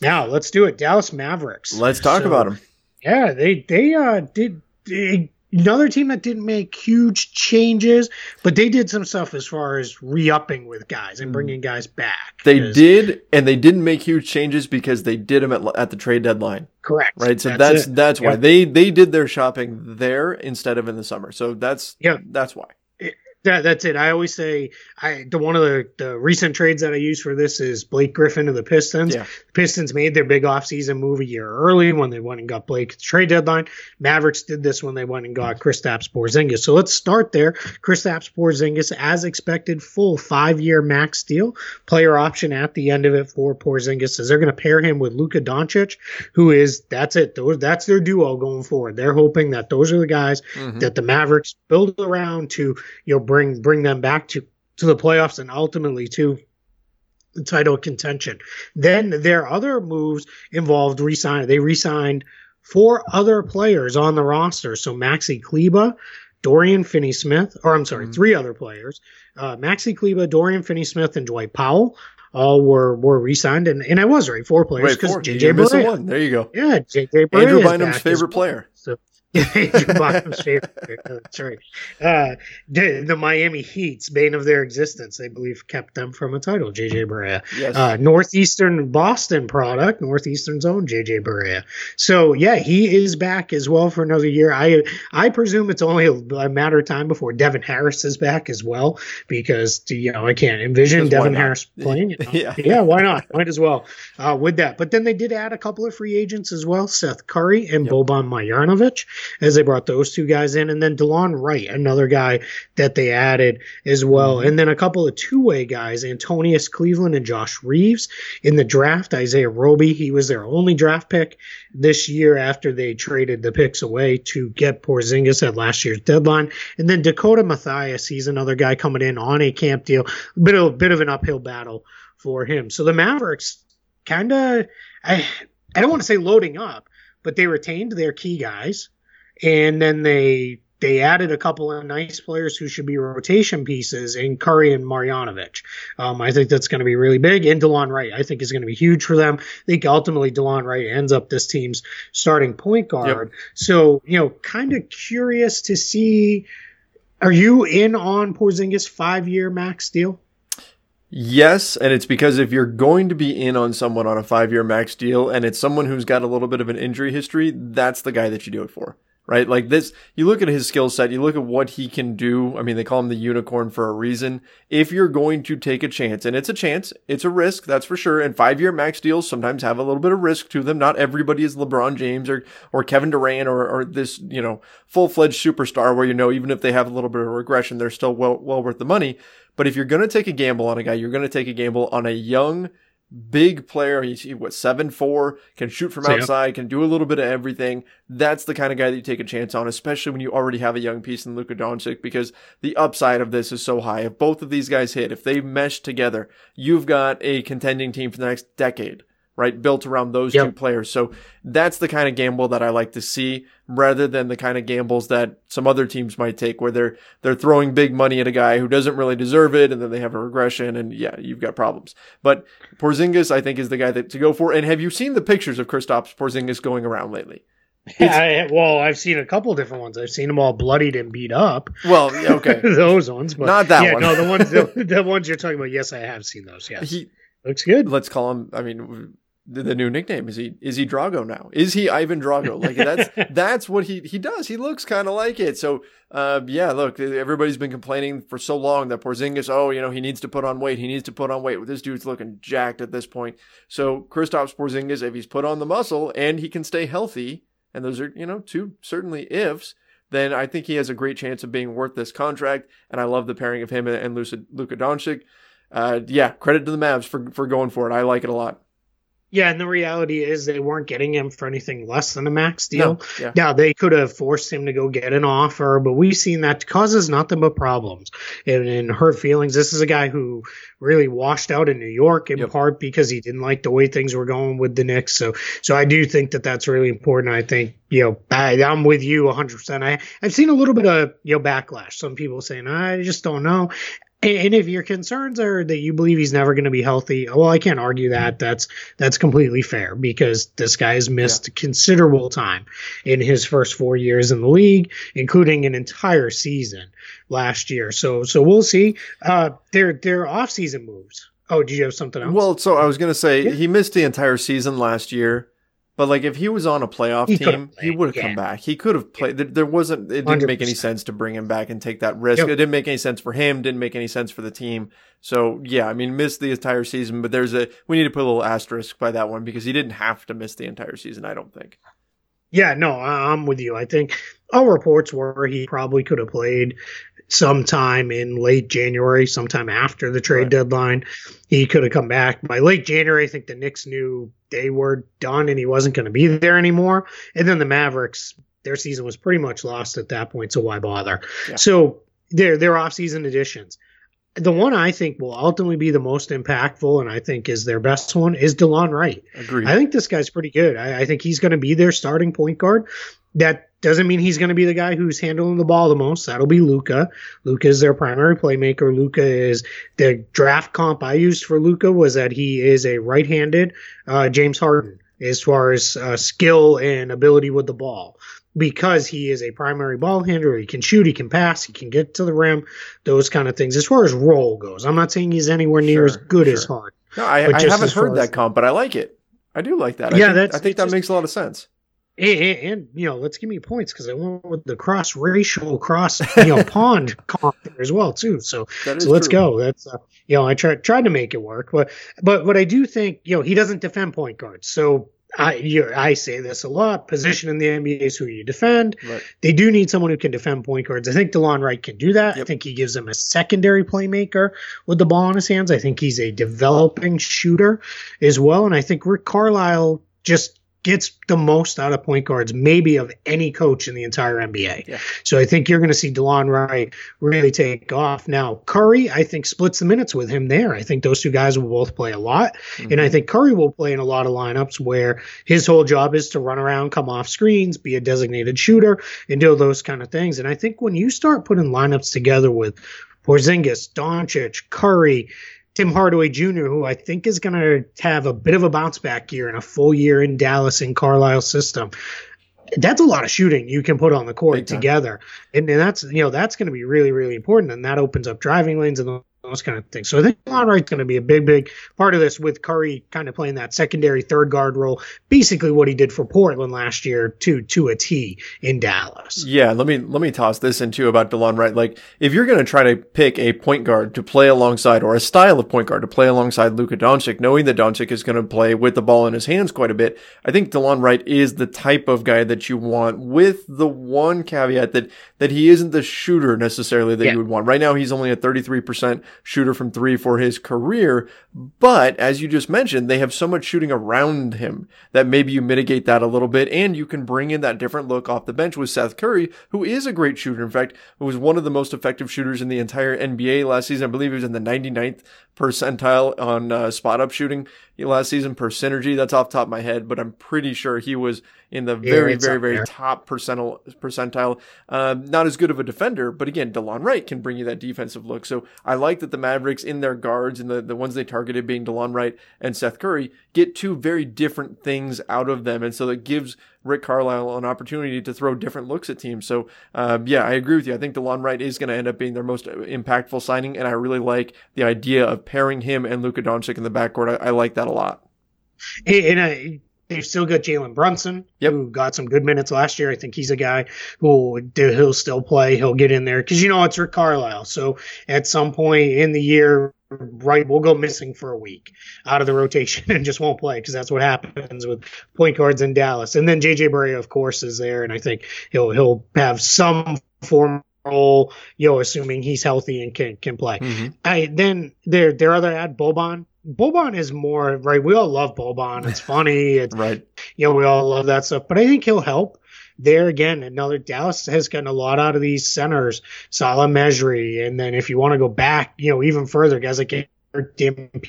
Now let's do it. Dallas Mavericks. Let's talk so, about them. Yeah, they they uh did they, another team that didn't make huge changes, but they did some stuff as far as re-upping with guys and bringing guys back. They did, and they didn't make huge changes because they did them at, at the trade deadline. Correct. Right. So that's that's, that's why they they did their shopping there instead of in the summer. So that's yeah, that's why. That, that's it. I always say I the one of the, the recent trades that I use for this is Blake Griffin of the Pistons. Yeah. The Pistons made their big offseason move a year early when they went and got Blake at the trade deadline. Mavericks did this when they went and got Kristaps Porzingis. So let's start there. Kristaps Porzingis, as expected, full five year max deal, player option at the end of it for Porzingis. Is they're going to pair him with Luka Doncic, who is that's it. Those that's their duo going forward. They're hoping that those are the guys mm-hmm. that the Mavericks build around to you know bring bring them back to to the playoffs and ultimately to the title contention. Then their other moves involved resign. They re-signed four other players on the roster. So Maxi Kleber, Dorian Finney Smith, or I'm sorry, mm-hmm. three other players. Uh, Maxi Kleber, Dorian Finney Smith, and Dwight Powell all were were re-signed, and, and I was right, four players because JJ Barea. There you go. Yeah, JJ Barea Andrew Bynum's favorite player. So Andrew <laughs> favorite. That's right. Uh, the, the, Miami Heat's bane of their existence, I believe, kept them from a title. JJ Barea. Yes. Uh, Northeastern Boston product, Northeastern's own JJ Barea. So yeah, he is back as well for another year. I I presume it's only a, matter of time before Devin Harris is back as well, because you know I can't envision Devin Harris playing. You <laughs> know? yeah, yeah, why not? Might as well uh, with that. But then they did add a couple of free agents as well: Seth Curry and yep. Boban Marjanovic as they brought those two guys in, and then Delon Wright, another guy that they added as well, mm-hmm. and then a couple of two-way guys, Antonius Cleveland and Josh Reaves in the draft. Isaiah Roby, he was their only draft pick this year after they traded the picks away to get Porzingis at last year's deadline, and then Dakota Mathias, he's another guy coming in on a camp deal, a bit of bit of an uphill battle for him. So the Mavericks kind of I I don't want to say loading up, but they retained their key guys and then they they added a couple of nice players who should be rotation pieces in Curry and Marjanovic. Um, I think that's going to be really big. And Delon Wright, I think, is going to be huge for them. I think ultimately Delon Wright ends up this team's starting point guard. Yep. So, you know, kind of curious to see. Are you in on Porzingis five year max deal? Yes, and it's because if you're going to be in on someone on a five year max deal and it's someone who's got a little bit of an injury history, that's the guy that you do it for right? Like this, you look at his skill set, you look at what he can do. I mean, they call him the unicorn for a reason. If you're going to take a chance, and it's a chance, it's a risk, that's for sure. And five year max deals sometimes have a little bit of risk to them. Not everybody is LeBron James or, or Kevin Durant or, or this, you know, full fledged superstar where, you know, even if they have a little bit of regression, they're still well, well worth the money. But if you're going to take a gamble on a guy, you're going to take a gamble on a young, big player. He's what seven four, can shoot from outside, can do a little bit of everything. That's the kind of guy that you take a chance on, especially when you already have a young piece in Luka Doncic, because the upside of this is so high. If both of these guys hit, if they mesh together, you've got a contending team for the next decade right? Built around those yep. two players. So that's the kind of gamble that I like to see rather than the kind of gambles that some other teams might take where they're, they're throwing big money at a guy who doesn't really deserve it. And then they have a regression and yeah, you've got problems. But Porzingis, I think is the guy that to go for. And have you seen the pictures of Kristaps Porzingis going around lately? <laughs> Yeah, I, well, I've seen a couple different ones. I've seen them all bloodied and beat up. Well, okay, <laughs> those ones, but not that yeah, one. no, the ones <laughs> the, the, ones you're talking about. Yes, I have seen those. Yes, he looks good. Let's call him. I mean, the, the, new nickname is he is he Drago now? Is he Ivan Drago? Like that's <laughs> that's what he he does. He looks kind of like it. So uh, yeah, look, everybody's been complaining for so long that Porzingis, oh, you know, he needs to put on weight. He needs to put on weight. This dude's looking jacked at this point. So Kristaps Porzingis, if he's put on the muscle and he can stay healthy, and those are you know two certainly ifs, then I think he has a great chance of being worth this contract. And I love the pairing of him and, and Luka Doncic. Uh, yeah, credit to the Mavs for for going for it. I like it a lot. Yeah, and the reality is they weren't getting him for anything less than a max deal. No, yeah. Now they could have forced him to go get an offer, but we've seen that causes nothing but problems and, and hurt feelings. This is a guy who really washed out in New York in yep. part because he didn't like the way things were going with the Knicks. So, so I do think that that's really important. I think you know I, am with you 100. percent I I've seen a little bit of you know backlash. Some people saying I just don't know. And if your concerns are that you believe he's never going to be healthy, well, I can't argue that. That's that's completely fair because this guy has missed yeah. considerable time in his first four years in the league, including an entire season last year. So so we'll see. Uh, their their off season moves. Oh, did you have something else? Well, so I was going to say yeah. he missed the entire season last year. But like, if he was on a playoff he team, he would have yeah. come back. He could have played. There wasn't. It didn't 100%. make any sense to bring him back and take that risk. Yep. It didn't make any sense for him. Didn't make any sense for the team. So yeah, I mean, missed the entire season. But there's a we need to put a little asterisk by that one because he didn't have to miss the entire season. I don't think. Yeah, no, I'm with you. I think all reports were he probably could have played sometime in late January, sometime after the trade right. deadline. He could have come back by late January. I think the Knicks knew they were done and he wasn't going to be there anymore. And then the Mavericks, their season was pretty much lost at that point. So why bother? Yeah. So their their offseason additions. the one I think will ultimately be the most impactful, and I think is their best one, is Delon Wright. Agreed. I think this guy's pretty good. I, I think he's going to be their starting point guard. That doesn't mean he's going to be the guy who's handling the ball the most. That'll be Luka. Luka is their primary playmaker. Luka is the draft comp I used for Luka was that he is a right-handed uh, James Harden as far as uh, skill and ability with the ball because he is a primary ball handler. He can shoot, he can pass, he can get to the rim, those kind of things. As far as role goes, I'm not saying he's anywhere near Sure, as good sure. as Harden. No, I, I haven't heard that comp, but I like it. I do like that. I Yeah, think, that's- I think that just- makes a lot of sense. And, and, you know, let's give me points because I went with the cross racial cross you know <laughs> pond as well too. So so let's true. go. That's uh, you know I tried tried to make it work, but but but I do think you know he doesn't defend point guards. So I you I say this a lot. Position in the NBA is who you defend. Right. They do need someone who can defend point guards. I think Delon Wright can do that. I think he gives them a secondary playmaker with the ball in his hands. I think he's a developing shooter as well. And I think Rick Carlisle just gets the most out of point guards, maybe of any coach in the entire NBA. Yeah. So I think you're going to see Delon Wright really take off. Now, Curry, I think, splits the minutes with him there. I think those two guys will both play a lot. And Mm-hmm. I think Curry will play in a lot of lineups where his whole job is to run around, come off screens, be a designated shooter, and do those kind of things. And I think when you start putting lineups together with Porzingis, Doncic, Curry, Tim Hardaway Jr., who I think is going to have a bit of a bounce back year and a full year in Dallas in Carlisle's system. That's a lot of shooting you can put on the court together, and, and that's you know that's going to be really really important, and that opens up driving lanes and those kind of things. So I think Delon Wright's going to be a big big part of this with Curry kind of playing that secondary third guard role, basically what he did for Portland last year to to a T in Dallas. Yeah, let me let me toss this in too about Delon Wright. Like, if you're going to try to pick a point guard to play alongside, or a style of point guard to play alongside Luka Doncic, knowing that Doncic is going to play with the ball in his hands quite a bit, I think Delon Wright is the type of guy that you want. With the one caveat that that he isn't the shooter necessarily that Yeah. you would want. Right now, he's only at 33% shooter from three for his career, but as you just mentioned, they have so much shooting around him that maybe you mitigate that a little bit and you can bring in that different look off the bench with Seth Curry, who is a great shooter. In fact, who was one of the most effective shooters in the entire NBA last season. I believe he was in the 99th percentile on uh, spot up shooting last season per synergy. That's off the top of my head, but I'm pretty sure he was in the Yeah, very, very, very there. top percentile. percentile. Um, not as good of a defender, but again, Delon Wright can bring you that defensive look. So I like that the Mavericks in their guards and the, the ones they targeted being DeLon Wright and Seth Curry get two very different things out of them. And so that gives Rick Carlisle an opportunity to throw different looks at teams. So, um, yeah, I agree with you. I think Delon Wright is going to end up being their most impactful signing. And I really like the idea of pairing him and Luka Doncic in the backcourt. I, I like that a lot. And, uh, they've still got Jalen Brunson, Yep. who got some good minutes last year. I think he's a guy who he'll still play. He'll get in there because you know it's Rick Carlisle. So at some point in the year, right, we'll go missing for a week out of the rotation <laughs> and just won't play because that's what happens with point guards in Dallas. And then JJ Barea, of course, is there, and I think he'll he'll have some form role, you know, assuming he's healthy and can can play. Mm-hmm. I then their their other ad Boban. Boban is more right. We all love Boban. It's <laughs> funny. It's Right. you know we all love that stuff. But I think he'll help. There again, another Dallas has gotten a lot out of these centers, Salah Mejri, and then if you want to go back, you know, even further, guys like guys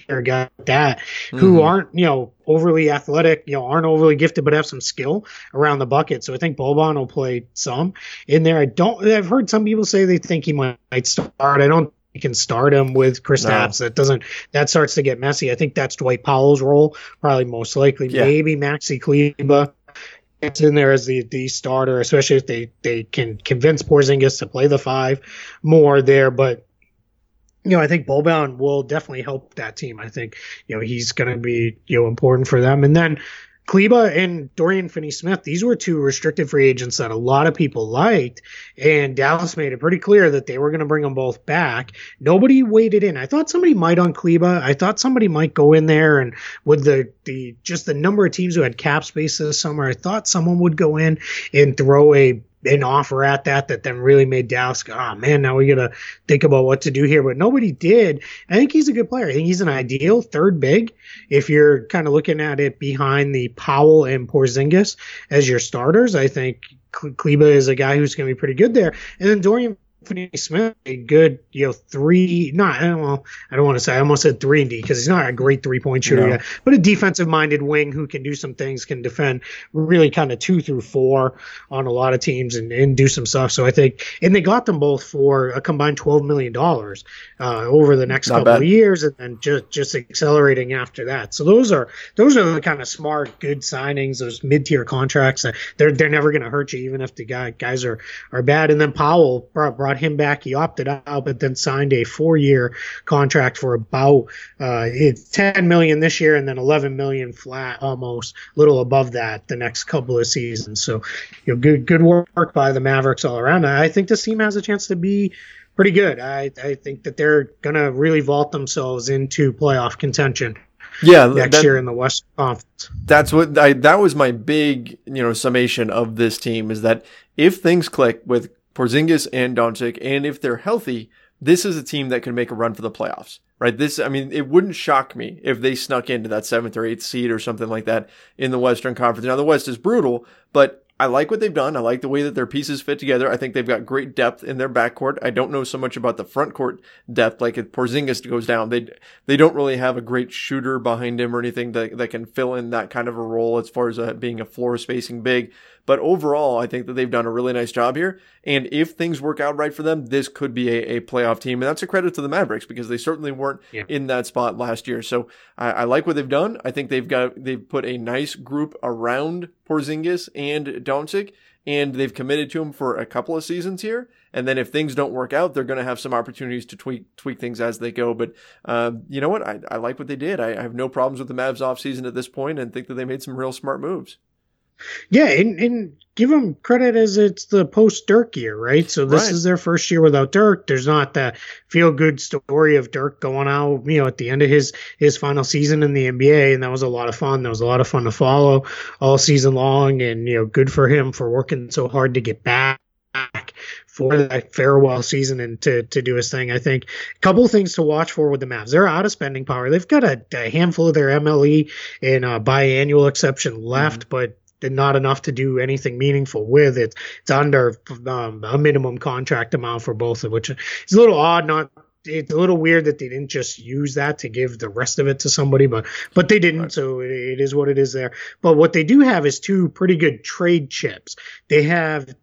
like that, who Mhm. aren't you know overly athletic, you know, aren't overly gifted, but have some skill around the bucket. So I think Boban will play some in there. I don't. I've heard some people say they think he might start. I don't. You can start him with Chris No. Tapps. That doesn't. That starts to get messy. I think that's Dwight Powell's role, probably most likely. Yeah. Maybe Maxi Kleber gets in there as the the starter, especially if they they can convince Porzingis to play the five more there. But you know, I think Boban will definitely help that team. I think you know he's going to be you know important for them. And then Kleber and Dorian Finney-Smith, these were two restricted free agents that a lot of people liked, and Dallas made it pretty clear that they were going to bring them both back. Nobody waded in. I thought somebody might on Kleber. I thought somebody might go in there and with the the just the number of teams who had cap space this summer, I thought someone would go in and throw a an offer at that that then really made Dallas go, oh man, now we gotta think about what to do here. But nobody did. I think he's a good player. I think he's an ideal third big if you're kind of looking at it behind the Powell and Porzingis as your starters. I think Kleber is a guy who's going to be pretty good there. And then Dorian Finney Smith, a good, you know, three, not, well, I don't want to say, I almost said three and D because he's not a great three point shooter no. yet, but a defensive minded wing who can do some things, can defend really kind of two through four on a lot of teams and, and do some stuff. So I think, and they got them both for a combined $12 million uh, over the next not couple bad. of years and then just, just accelerating after that. So those are, those are the kind of smart, good signings, those mid tier contracts that they're, they're never going to hurt you, even if the guy, guys are, are bad. And then Powell brought, brought him back. He opted out, but then signed a four-year contract for about uh, 10 million this year, and then 11 million flat, almost a little above that the next couple of seasons. So, you know, good good work by the Mavericks all around. I think this team has a chance to be pretty good. I, I think that they're going to really vault themselves into playoff contention. Yeah, next that, year in the West Conference. That's what I, that was my big you know summation of this team is that if things click with Porzingis and Doncic, and if they're healthy, this is a team that can make a run for the playoffs, right? This, I mean, it wouldn't shock me if they snuck into that seventh or eighth seed or something like that in the Western Conference. Now, the West is brutal, but I like what they've done. I like the way that their pieces fit together. I think they've got great depth in their backcourt. I don't know so much about the front court depth. Like if Porzingis goes down, they they don't really have a great shooter behind him or anything that that can fill in that kind of a role as far as uh, being a floor spacing big. But overall, I think that they've done a really nice job here. And if things work out right for them, this could be a, a playoff team. And that's a credit to the Mavericks because they certainly weren't yeah. in that spot last year. So I, I, like what they've done. I think they've got, they've put a nice group around Porzingis and Doncic and they've committed to him for a couple of seasons here. And then if things don't work out, they're going to have some opportunities to tweak tweak things as they go. But uh, you know what? I, I like what they did. I, I, have no problems with the Mavs offseason at this point and think that they made some real smart moves. Yeah, and, and give them credit as it's the post Dirk year, right? So this right. is their first year without Dirk. There's not that feel good story of Dirk going out, you know, at the end of his his final season in the NBA, and that was a lot of fun. That was a lot of fun to follow all season long, and you know, good for him for working so hard to get back for that farewell season and to, to do his thing. I think a couple of things to watch for with the Mavs. They're out of spending power. They've got a, a handful of their MLE and a biannual exception left, mm-hmm. but not enough to do anything meaningful with it. It's under um, a minimum contract amount for both of which is a little odd. Not it's a little weird that they didn't just use that to give the rest of it to somebody, but but they didn't. Right. So it, it is what it is there. But what they do have is two pretty good trade chips. They have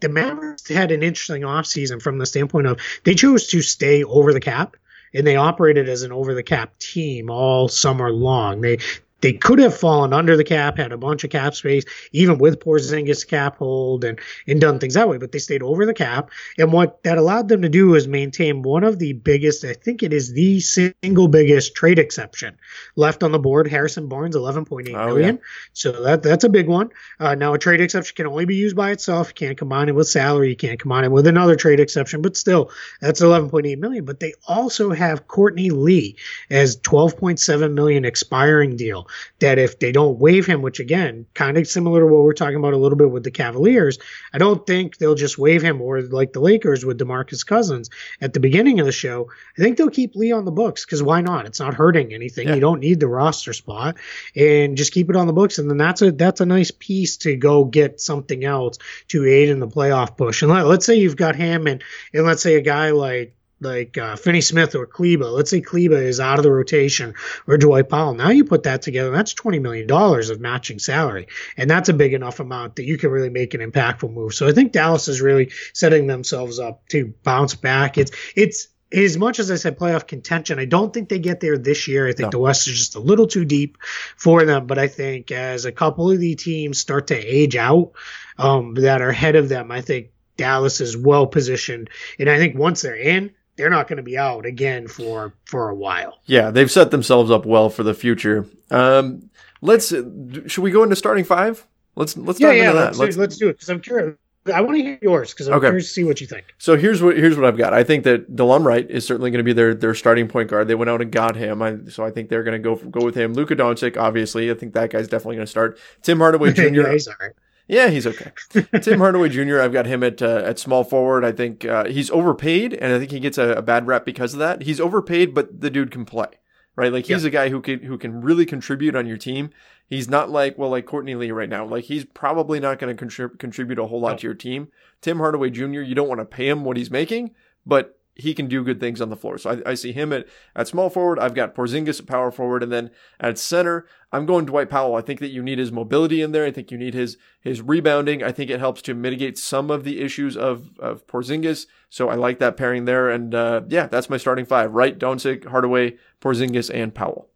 the Mavericks had an interesting offseason from the standpoint of they chose to stay over the cap and they operated as an over the cap team all summer long. They they could have fallen under the cap, had a bunch of cap space, even with Porzingis cap hold and, and done things that way, but they stayed over the cap. And what that allowed them to do is maintain one of the biggest, I think it is the single biggest trade exception left on the board. Harrison Barnes, 11.8 oh, million. Yeah. So that, that's a big one. Uh, now a trade exception can only be used by itself. You can't combine it with salary. You can't combine it with another trade exception, but still that's 11.8 million. But they also have Courtney Lee as 12.7 million expiring deal that if they don't waive him, which again, kind of similar to what we're talking about a little bit with the Cavaliers, I don't think they'll just waive him or like the Lakers with DeMarcus Cousins at the beginning of the show. I think they'll keep Lee on the books because why not? It's not hurting anything. Yeah. You don't need the roster spot and just keep it on the books. And then that's a, that's a nice piece to go get something else to aid in the playoff push. And let, let's say you've got him and, and let's say a guy like like uh, Finney Smith or Kleber. Let's say Kleber is out of the rotation or Dwight Powell. Now you put that together, that's $20 million of matching salary. And that's a big enough amount that you can really make an impactful move. So I think Dallas is really setting themselves up to bounce back. It's, it's, as much as I said playoff contention, I don't think they get there this year. I think no. the West is just a little too deep for them. But I think as a couple of the teams start to age out um, that are ahead of them, I think Dallas is well positioned. And I think once they're in, they're not going to be out again for for a while. Yeah, they've set themselves up well for the future. Um, let's should we go into starting five? Let's let's yeah yeah let's, let's, let's do it because I'm curious. I want to hear yours because I'm okay. curious to see what you think. So here's what here's what I've got. I think that Delon Wright is certainly going to be their their starting point guard. They went out and got him, I, so I think they're going to go go with him. Luka Doncic, obviously, I think that guy's definitely going to start. Tim Hardaway Jr. <laughs> yeah, he's all right. Yeah, he's okay. <laughs> Tim Hardaway Jr. I've got him at uh, at small forward. I think uh, he's overpaid, and I think he gets a, a, bad rep because of that. He's overpaid, but the dude can play, right? Like he's a guy who can who can really contribute on your team. He's not like well, like Courtney Lee right now. Like he's probably not going to contrib- contribute a whole lot No. to your team. Tim Hardaway Jr. You don't want to pay him what he's making, but he can do good things on the floor. So I, I see him at, at small forward. I've got Porzingis at power forward, and then at center, I'm going Dwight Powell. I think that you need his mobility in there. I think you need his his rebounding. I think it helps to mitigate some of the issues of of Porzingis. So I like that pairing there. And uh, yeah, that's my starting five: Wright, Doncic, Hardaway, Porzingis, and Powell.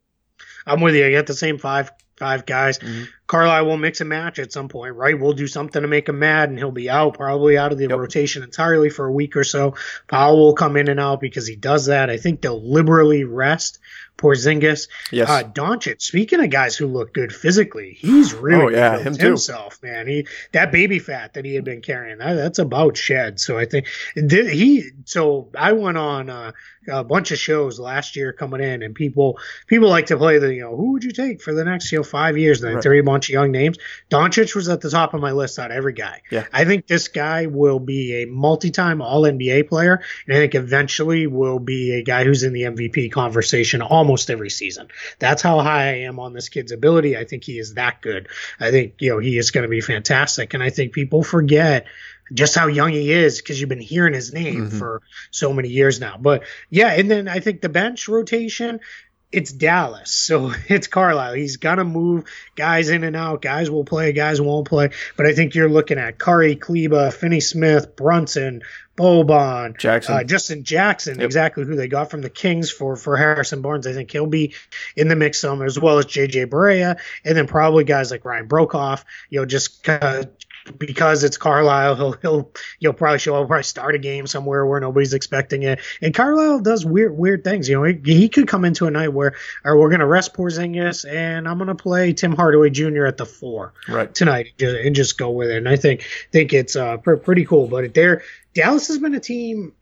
I'm with you. I got the same five five guys. Mhm. Carlisle will mix and match at some point, right? We'll do something to make him mad, and he'll be out, probably out of the Yep. rotation entirely for a week or so. Powell will come in and out because he does that. I think they'll liberally rest Porzingis. Yes. Uh, Doncic, speaking of guys who look good physically, he's really Oh, yeah, him too. himself, man. He that baby fat that he had been carrying, that, that's about shed. So I think did he. So I went on uh, a bunch of shows last year coming in, and people people like to play the you know who would you take for the next you know five years? And I Right. a bunch of young names. Doncic was at the top of my list out of every guy. Yeah. I think this guy will be a multi-time All NBA player, and I think eventually will be a guy who's in the MVP conversation almost every season. That's how high I am on this kid's ability. I think he is that good. I think you know he is going to be fantastic, and I think people forget just how young he is because you've been hearing his name Mhm. for so many years now. But yeah, and then I think the bench rotation. It's Dallas, so <laughs> it's Carlisle. He's gonna move guys in and out. Guys will play, guys won't play. But I think you're looking at Curry, Kleber, Finney Smith, Brunson, Boban, Jackson. uh, Justin Jackson, Yep. exactly who they got from the Kings for for Harrison Barnes. I think he'll be in the mix some as well as JJ Barea, and then probably guys like Ryan Broekhoff. You know, just uh, because it's Carlisle, he'll he'll you'll probably show up, probably start a game somewhere where nobody's expecting it. And Carlisle does weird weird things. You know, he, he could come into a night where, or we're gonna rest Porzingis, and I'm gonna play Tim Hardaway Jr. at the four right. tonight and just, go with it. And I think think it's uh, pr- pretty cool. But there, Dallas has been a team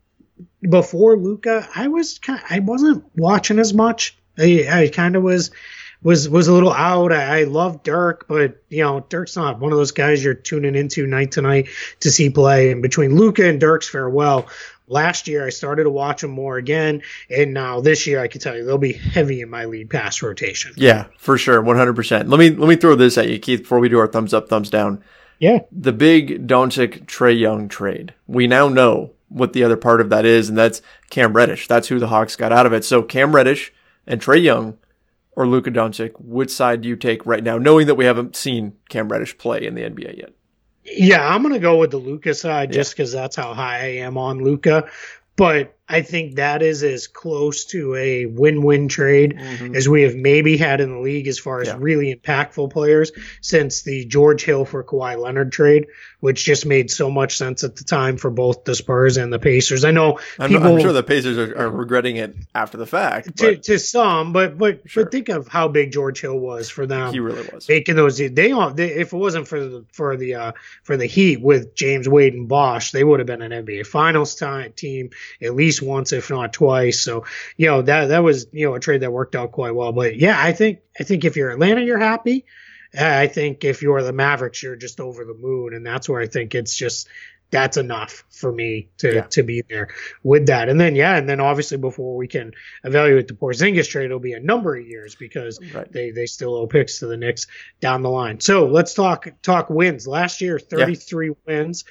before Luka. I was kind, I wasn't watching as much. I, I kind of was was was a little out. I, I love Dirk, but you know Dirk's not one of those guys you're tuning into night to night to see play. And between Luka and Dirk's farewell. Last year, I started to watch them more again, and now this year, I can tell you they'll be heavy in my League Pass rotation. Yeah, for sure, one hundred percent. Let me let me throw this at you, Keith, before we do our thumbs up, thumbs down. Yeah, the big Doncic Trae Young trade. We now know what the other part of that is, and that's Cam Reddish. That's who the Hawks got out of it. So Cam Reddish and Trae Young or Luka Doncic, which side do you take right now, knowing that we haven't seen Cam Reddish play in the NBA yet? Yeah, I'm gonna go with the Luka side just because that's how high I am on Luka. But I think that is as close to a win-win trade as we have maybe had in the league as far as Yeah. really impactful players since the George Hill for Kawhi Leonard trade, which just made so much sense at the time for both the Spurs and the Pacers. I know I'm, people I'm sure the Pacers are, are regretting it after the fact, to, to some, but but Sure. but think of how big George Hill was for them he really was. making those they they, if it wasn't for the for the uh for the heat with James Wade and Bosh they would have been an NBA finals time team at least once if not twice so you know that that was you know a trade that worked out quite well but yeah I think I think if you're Atlanta you're happy I think if you're the Mavericks you're just over the moon and that's where I think it's just that's enough for me to, Yeah. to be there with that. And then, yeah, and then obviously before we can evaluate the Porzingis trade, it'll be a number of years because Right. they they still owe picks to the Knicks down the line. So let's talk talk wins. Last year, 33 wins.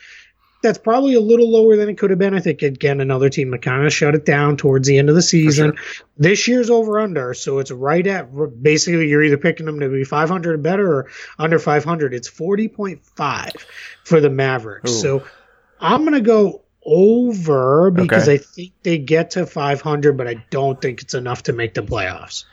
That's probably a little lower than it could have been. I think again another team that kind of shut it down towards the end of the season. This year's over under, so it's right at basically you're either picking them to be 500 or better or under 500. It's 40.5 for the Mavericks. Ooh. So I'm gonna go over because Okay. I think they get to 500, but I don't think it's enough to make the playoffs.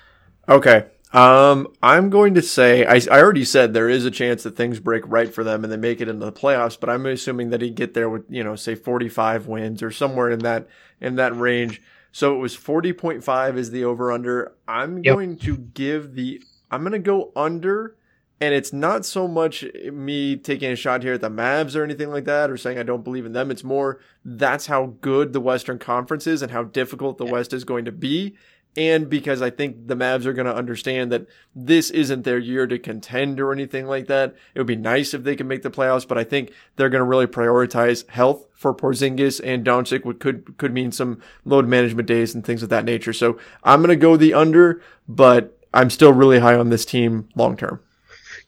Okay. Um, I'm going to say I, I already said there is a chance that things break right for them and they make it into the playoffs, but I'm assuming that he'd get there with you know say 45 wins or somewhere in that in that range. So it was 40.5 is the over under. I'm Yep. going to give the I'm going to go under and it's not so much me taking a shot here at the Mavs or anything like that or saying I don't believe in them. It's more that's how good the Western Conference is and how difficult the West is going to be. And because I think the Mavs are going to understand that this isn't their year to contend or anything like that. It would be nice if they could make the playoffs, but I think they're going to really prioritize health for Porzingis and Doncic, which could could mean some load management days and things of that nature. So I'm going to go the under, but I'm still really high on this team long term.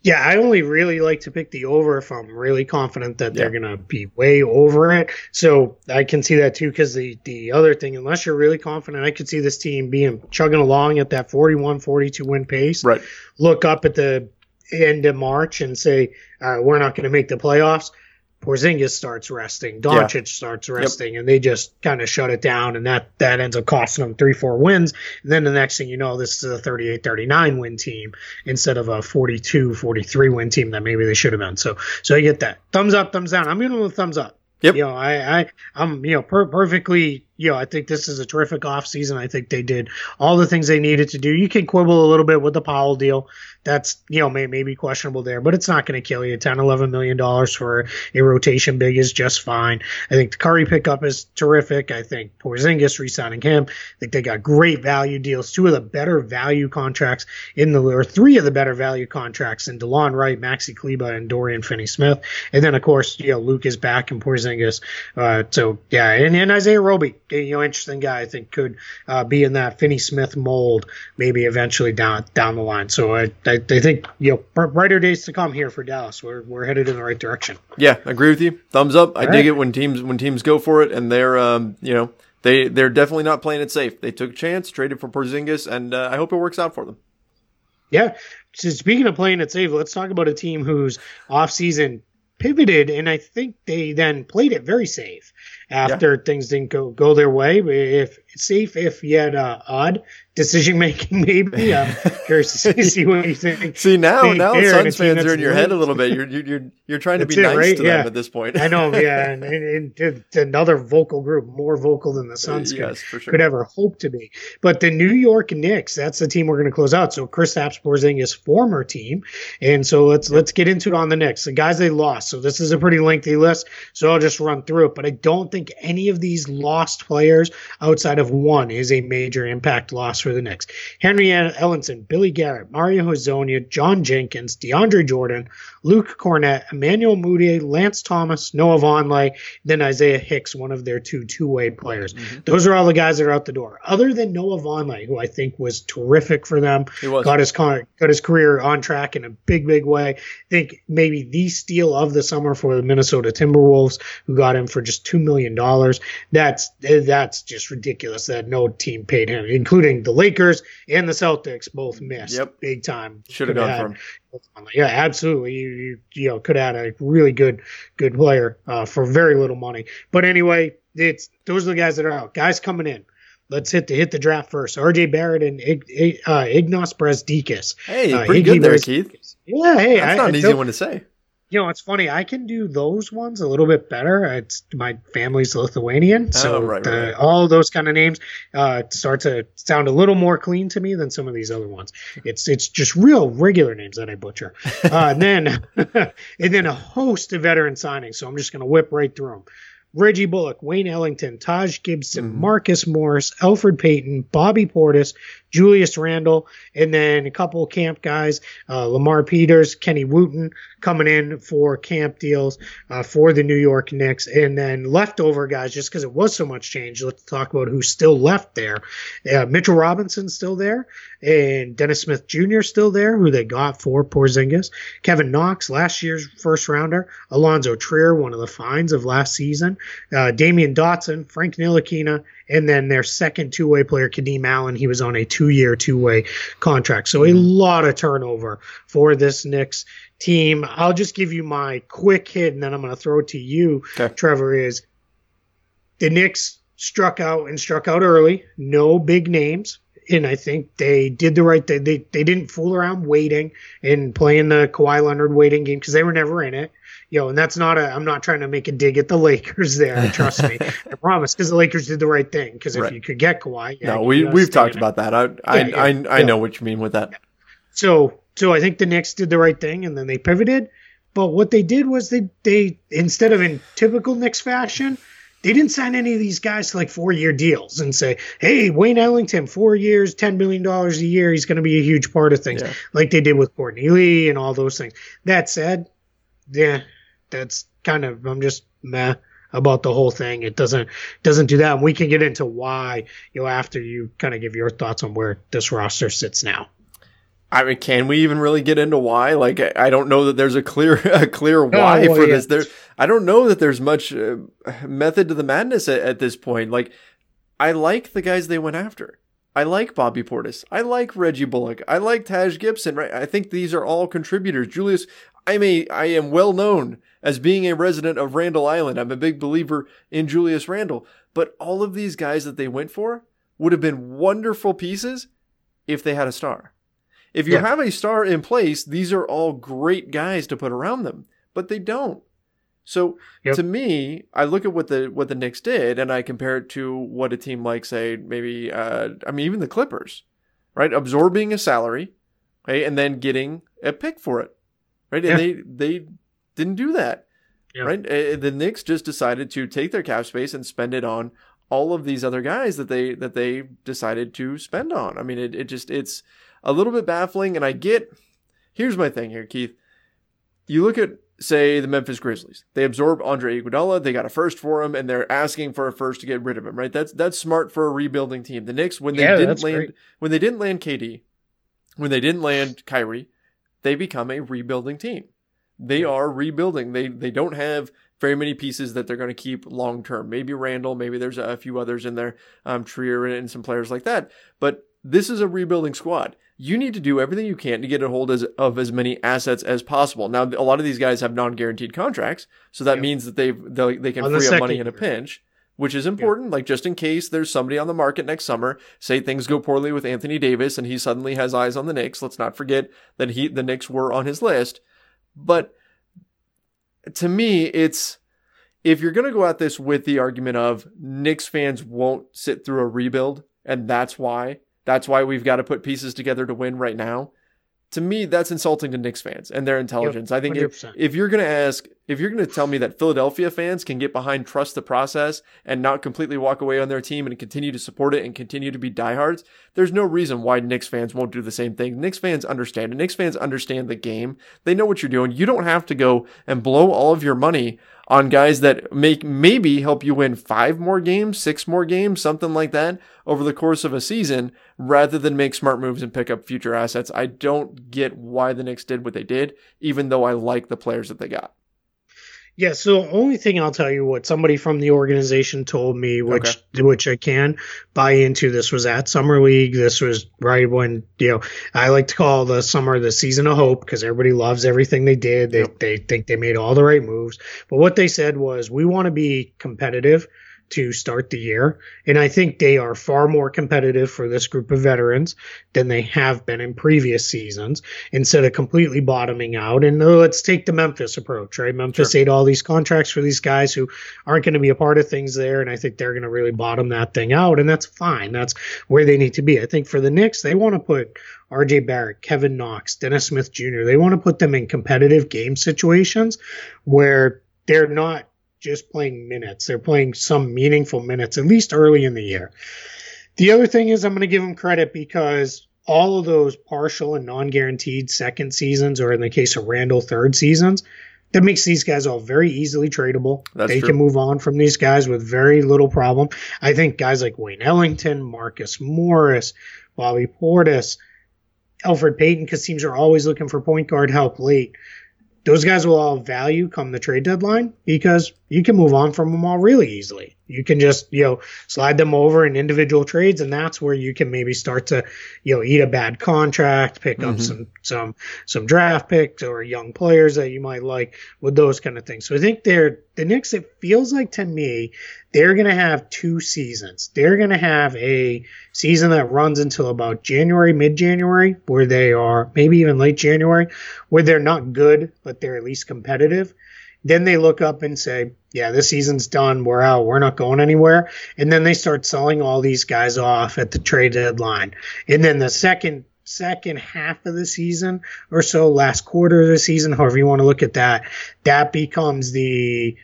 Yeah, I only really like to pick the over if I'm really confident that they're going to be way over it. So I can see that too. Because the the other thing, unless you're really confident, I could see this team being chugging along at that 41, 42 win pace. Right. Look up at the end of March and say uh, we're not going to make the playoffs. Porzingis starts resting, Doncic yeah. starts resting, yep. and they just kind of shut it down, and that that ends up costing them three, four wins. And then the next thing you know, this is a 38-39 win team instead of a 42-43 win team that maybe they should have been. So so I get that. Thumbs up, thumbs down. I'm giving them a thumbs up. Yep. You know, I, I, I'm, you know, per- perfectly, you know, I think this is a terrific offseason. I think they did all the things they needed to do. You can quibble a little bit with the Powell deal that's you know may, may be questionable there, but it's not going to kill you. $10, 11 million dollars for a rotation big is just fine. I think the Curry pickup is terrific. I think Porzingis re-signing him. I think they got great value deals. Two of the better value contracts in the or three of the better value contracts in Delon Wright, Maxi Kleber, and Dorian Finney-Smith. And then of course you know Luke is back and Porzingis. Uh, so yeah, and, and Isaiah Roby, you know, interesting guy. I think could uh, be in that Finney-Smith mold maybe eventually down down the line. So I I, I think you know brighter days to come here for Dallas. We're we're headed in the right direction. Yeah, I agree with you. Thumbs up. All I right. dig it when teams when teams go for it, and they're um you know they they're definitely not playing it safe. They took a chance, traded for Porzingis, and uh, I hope it works out for them. Yeah. So speaking of playing it safe, let's talk about a team whose offseason pivoted, and I think they then played it very safe after yeah. things didn't go go their way. If safe, if yet uh, odd decision making, <laughs> maybe. I'm curious to <laughs> see what you think. See now, now Suns fans are in your head a little bit. <laughs> You're you're you're trying to be it, nice right? to yeah. them at this point. I know, yeah, and, and, and, another vocal group, more vocal than the Suns yes, could, sure. could ever hope to be. But the New York Knicks, that's the team we're going to close out. So Kristaps Porzingis' former team, and so let's let's get into it on the Knicks. The guys they lost. So this is a pretty lengthy list. So I'll just run through it. But I don't think any of these lost players outside of one is a major impact loss for the Knicks. Henry Ellenson, Billy Garrett, Mario Hezonja, John Jenkins, DeAndre Jordan, Luke Kornet, Emmanuel Mudiay, Lance Thomas, Noah Vonleh, then Isaiah Hicks, one of their two two-way players. Mm-hmm. Those are all the guys that are out the door. Other than Noah Vonleh, who I think was terrific for them, got his got his career on track in a big, big way. I think maybe the steal of the summer for the Minnesota Timberwolves, who got him for just two million dollars. That's that's just ridiculous that no team paid him, including the Lakers and the Celtics, both missed yep. big time. Should have gone for him. Yeah, absolutely. You, you, you know could add a really good good player uh, for very little money. But anyway, it's those are the guys that are out. Guys coming in. Let's hit the hit the draft first. R.J. Barrett and Ig, uh, Ignas Brazdeikis. Hey, uh, pretty good there, Keith. Yeah, hey, that's I, not an easy one to say you know, it's funny. I can do those ones a little bit better. It's my family's Lithuanian, so oh, right, the, right. all those kind of names uh, start to sound a little more clean to me than some of these other ones. It's it's just real regular names that I butcher, <laughs> uh, and then <laughs> and then a host of veteran signings. So I'm just going to whip right through them. Reggie Bullock, Wayne Ellington, Taj Gibson, mm-hmm. Marcus Morris, Alfred Payton, Bobby Portis, Julius Randle, and then a couple camp guys, uh, Lamar Peters, Kenny Wooten coming in for camp deals uh, for the New York Knicks, and then leftover guys just because it was so much change. Let's talk about who's still left there. Uh, Mitchell Robinson still there, and Dennis Smith Jr. still there, who they got for Porzingis. Kevin Knox, last year's first rounder. Alonzo Trier, one of the finds of last season. Uh, Damyean Dotson, Frank Ntilikina, and then their second two way player, Kadeem Allen, he was on a two year, two way contract. So a mm-hmm. lot of turnover for this Knicks team. I'll just give you my quick hit and then I'm going to throw it to you, okay. Trevor. Is the Knicks struck out and struck out early, no big names. And I think they did the right thing. They, they didn't fool around waiting and playing the Kawhi Leonard waiting game because they were never in it you know, and that's not a. I'm not trying to make a dig at the <laughs> Lakers there. <laughs> Trust me, I promise, because the Lakers did the right thing. Because if right. you could get Kawhi, yeah, no, we uh, we've talked about that. I I yeah, I, I know what you mean with that. So so I think the Knicks did the right thing, and then they pivoted. But what they did was they they instead of in typical Knicks fashion, They didn't sign any of these guys to like four year deals and say, hey, Wayne Ellington, four years, $10 million a year. He's going to be a huge part of things, yeah. like they did with Courtney Lee and all those things. That said, yeah, that's kind of, I'm just meh about the whole thing. It doesn't doesn't do that. And we can get into why, you know, after you kind of give your thoughts on where this roster sits now. I mean, can we even really get into why? Like, I don't know that there's a clear, <laughs> a clear why oh, for yeah. this. There, I don't know that there's much uh, method to the madness at, at, this point. Like, I like the guys they went after. I like Bobby Portis. I like Reggie Bullock. I like Taj Gibson. Right? I think these are all contributors. Julius, I may, I am well known as being a resident of Randall Island. I'm a big believer in Julius Randle. But all of these guys that they went for would have been wonderful pieces if they had a star. If you yeah. have a star in place, these are all great guys to put around them, but they don't. So yep. to me, I look at what the what the Knicks did, and I compare it to what a team like, say, maybe, uh, I mean, even the Clippers, right, absorbing a salary, okay, and then getting a pick for it, right, and yeah. they they didn't do that, yeah. right. The Knicks just decided to take their cap space and spend it on all of these other guys that they that they decided to spend on. I mean, it it just it's a little bit baffling. And I get, here's my thing here, Keith. You look at, say, the Memphis Grizzlies. They absorbed Andre Iguodala. They got a first for him, and they're asking for a first to get rid of him. Right? That's that's smart for a rebuilding team. The Knicks, when they yeah, didn't land, great. when they didn't land KD, when they didn't land Kyrie, they become a rebuilding team. They are rebuilding. They they don't have very many pieces that they're going to keep long term. Maybe Randle. maybe there's a few others in there, um, Trier and some players like that. But this is a rebuilding squad you need to do everything you can to get a hold as, of as many assets as possible. Now, a lot of these guys have non-guaranteed contracts, so that means that they they can on free up money in a pinch, which is important. Like just in case there's somebody on the market next summer, say things go poorly with Anthony Davis and he suddenly has eyes on the Knicks. Let's not forget that he the Knicks were on his list, but to me, it's if you're going to go at this with the argument of Knicks fans won't sit through a rebuild, and that's why that's why we've got to put pieces together to win right now. To me, that's insulting to Knicks fans and their intelligence. Yep, I think if, if you're going to ask, if you're going to tell me that Philadelphia fans can get behind trust the process and not completely walk away on their team and continue to support it and continue to be diehards, there's no reason why Knicks fans won't do the same thing. Knicks fans understand. Knicks fans understand the game. They know what you're doing. You don't have to go and blow all of your money on guys that make maybe help you win five more games, six more games, something like that over the course of a season, rather than make smart moves and pick up future assets. I don't get why the Knicks did what they did, even though I like the players that they got. Yeah, so the only thing I'll tell you what somebody from the organization told me, which okay. which I can buy into. This was at Summer League. This was right when you know I like to call the summer the season of hope because everybody loves everything they did. They yep. they think they made all the right moves. But what they said was we want to be competitive to start the year. And I think they are far more competitive for this group of veterans than they have been in previous seasons instead of completely bottoming out. And uh, let's take the Memphis approach, right? Memphis sure. ate all these contracts for these guys who aren't going to be a part of things there. And I think they're going to really bottom that thing out. And that's fine. That's where they need to be. I think for the Knicks, they want to put RJ Barrett, Kevin Knox, Dennis Smith Jr., they want to put them in competitive game situations where they're not just playing minutes. They're playing some meaningful minutes, at least early in the year. The other thing is, I'm going to give them credit because all of those partial and non guaranteed second seasons, or in the case of Randle, third seasons, that makes these guys all very easily tradable. That's they true. can move on from these guys with very little problem. I think guys like Wayne Ellington, Marcus Morris, Bobby Portis, Elfrid Payton, because teams are always looking for point guard help late those guys will all value come the trade deadline because you can move on from them all really easily. You can just, you know, slide them over in individual trades, and that's where you can maybe start to, you know, eat a bad contract, pick mm-hmm. up some some some draft picks or young players that you might like with those kind of things. So I think they're the Knicks. It feels like to me they're going to have two seasons. They're going to have a season that runs until about January, mid January, where they are maybe even late January, where they're not good, but they're at least competitive. Then they look up and say, yeah, this season's done. We're out. We're not going anywhere. And then they start selling all these guys off at the trade deadline. And then the second second half of the season or so, last quarter of the season, however you want to look at that, that becomes the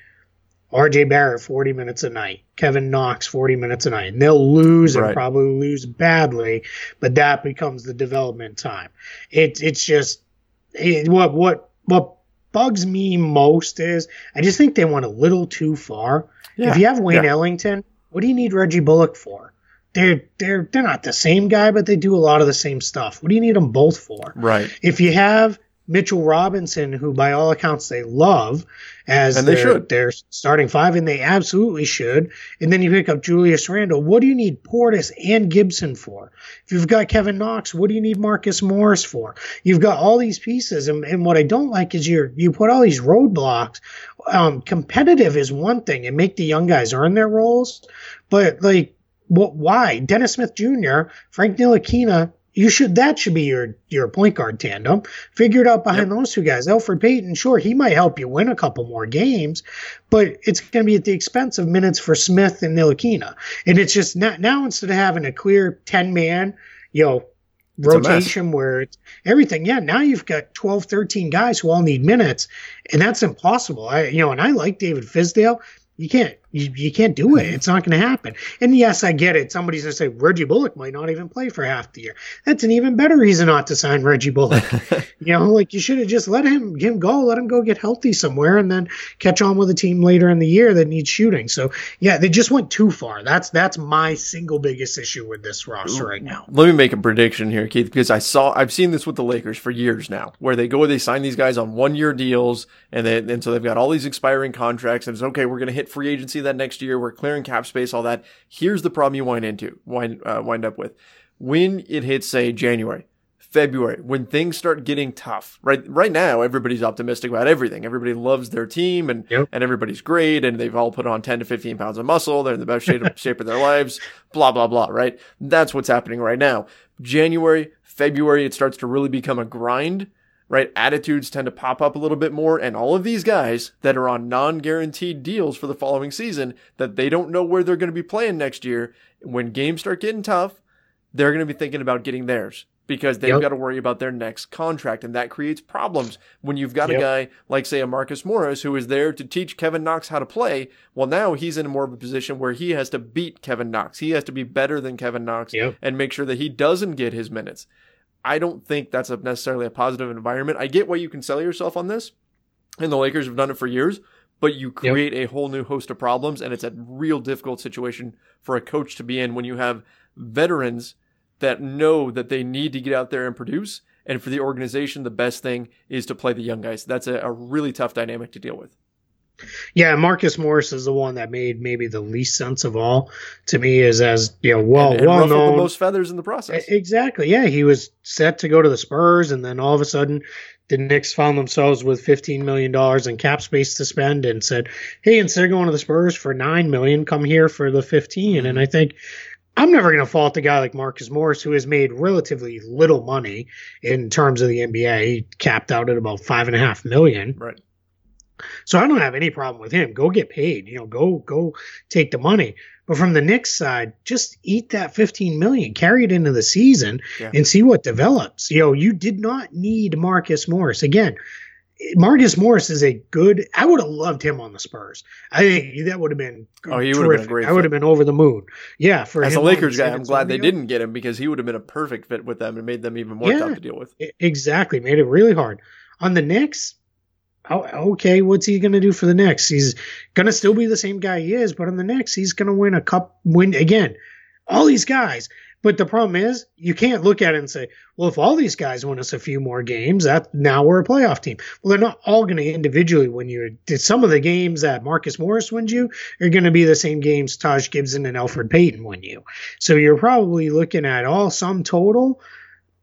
RJ Barrett 40 minutes a night, Kevin Knox 40 minutes a night. And they'll lose Right. and probably lose badly, but that becomes the development time. It, it's just it, what what what bugs me most is I just think they went a little too far. Yeah, If you have Wayne yeah. Ellington, what do you need Reggie Bullock for? They're they're they're not the same guy, but they do a lot of the same stuff. What do you need them both for? Right. If you have Mitchell Robinson, who by all accounts they love as And they their, should. their starting five, and they absolutely should, and then you pick up Julius Randle, what do you need Portis and Gibson for? If you've got Kevin Knox, what do you need Marcus Morris for? You've got all these pieces, and, and what I don't like is you you put all these roadblocks. Um, competitive is one thing, and make the young guys earn their roles, but like, what? Why Dennis Smith Jr., Frank Ntilikina, you should that should be your your point guard tandem. Figure it out behind those two guys. Elfrid Payton, sure, he might help you win a couple more games, but it's going to be at the expense of minutes for Smith and Ntilikina. And it's just now, now instead of having a clear ten man, you know. mess. Rotation where it's everything. Yeah, now you've got 12, 13 guys who all need minutes, and that's impossible. I, you know, and I like David Fizdale. You can't, you, you can't do it. It's not going to happen. And yes, I get it. Somebody's going to say Reggie Bullock might not even play for half the year. That's an even better reason not to sign Reggie Bullock. <laughs> you know, like you should have just let him him go, let him go get healthy somewhere, and then catch on with a team later in the year that needs shooting. So yeah, they just went too far. That's that's my single biggest issue with this roster right now. Let me make a prediction here, Keith, because I saw I've seen this with the Lakers for years now, where they go they sign these guys on one year deals, and they and so they've got all these expiring contracts, and it's okay, we're going to hit free agency that next year, we're clearing cap space, all that. Here's the problem you wind into wind uh, wind up with when it hits say January. February, when things start getting tough, right? Right now, everybody's optimistic about everything. Everybody loves their team, and Yep. and everybody's great, and they've all put on ten to fifteen pounds of muscle. They're in the best shape of, <laughs> shape of their lives. Blah blah blah. Right? That's what's happening right now. January, February, it starts to really become a grind. Right? Attitudes tend to pop up a little bit more, and all of these guys that are on non-guaranteed deals for the following season, that they don't know where they're going to be playing next year. When games start getting tough, they're going to be thinking about getting theirs because they've Yep. got to worry about their next contract. And that creates problems when you've got a guy like, say, a Marcus Morris who is there to teach Kevin Knox how to play. Well, now he's in more of a position where he has to beat Kevin Knox. He has to be better than Kevin Knox Yep. and make sure that he doesn't get his minutes. I don't think that's a necessarily a positive environment. I get why you can sell yourself on this, and the Lakers have done it for years, but you Yep. create a whole new host of problems, and it's a real difficult situation for a coach to be in when you have veterans that know that they need to get out there and produce. And for the organization, the best thing is to play the young guys. That's a, a really tough dynamic to deal with. Yeah, Marcus Morris is the one that made maybe the least sense of all to me. Is as you know, well, and, and well known. the most feathers in the process. Exactly. Yeah, he was set to go to the Spurs, and then all of a sudden, the Knicks found themselves with fifteen million dollars in cap space to spend, and said, "Hey, instead of going to the Spurs for nine million, come here for the 15. And I think I'm never going to fault a guy like Marcus Morris, who has made relatively little money in terms of the NBA. He capped out at about five and a half million. Right. So I don't have any problem with him. Go get paid. You know, go go take the money. But from the Knicks side, just eat that 15 million, carry it into the season, Yeah. and see what develops. You know, you did not need Marcus Morris again. Marcus Morris is a good. I would have loved him on the Spurs. I think that would have been. Oh, he would have been great I would have been over the moon. Yeah, for As a Lakers guy, I'm glad they didn't get him because he would have been a perfect fit with them and made them even more Yeah. tough to deal with. Exactly, made it really hard. On the Knicks, oh, okay, what's he going to do for the Knicks? He's going to still be the same guy he is, but in the Knicks, he's going to win a cup. Win again, all these guys. But the problem is, you can't look at it and say, "Well, if all these guys win us a few more games, that now we're a playoff team." Well, they're not all going to individually win you. Some of the games that Marcus Morris wins you are going to be the same games Taj Gibson and Elfrid Payton win you. So you're probably looking at all sum total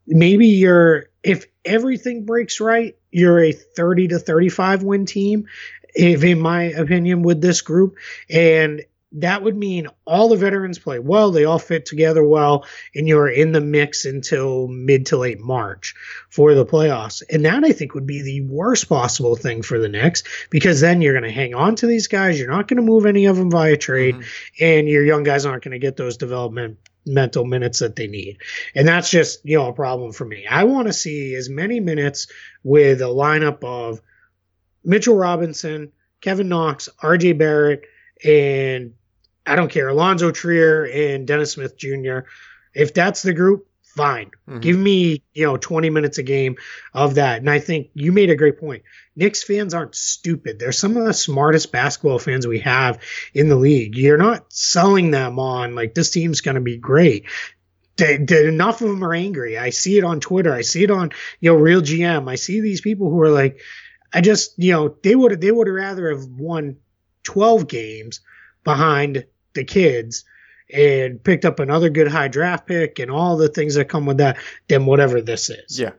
maybe you're if everything breaks right, you're a 30 to 35 win team, if in my opinion, with this group. And that would mean all the veterans play well, they all fit together well, and you're in the mix until mid to late March for the playoffs. And that I think would be the worst possible thing for the Knicks because then you're going to hang on to these guys. You're not going to move any of them via trade, Mhm. and your young guys aren't going to get those development mental minutes that they need. And that's just, you know, a problem for me. I want to see as many minutes with a lineup of Mitchell Robinson, Kevin Knox, RJ Barrett, and I don't care, Alonzo Trier and Dennis Smith Jr. If that's the group, fine. Mm-hmm. Give me, you know, 20 minutes a game of that. And I think you made a great point. Knicks fans aren't stupid. They're some of the smartest basketball fans we have in the league. You're not selling them on like this team's going to be great. They, they, enough of them are angry. I see it on Twitter. I see it on, you know, Real GM. I see these people who are like, I just, you know, they would they would rather have won 12 games behind the kids and picked up another good high draft pick and all the things that come with that than whatever this is. Yeah.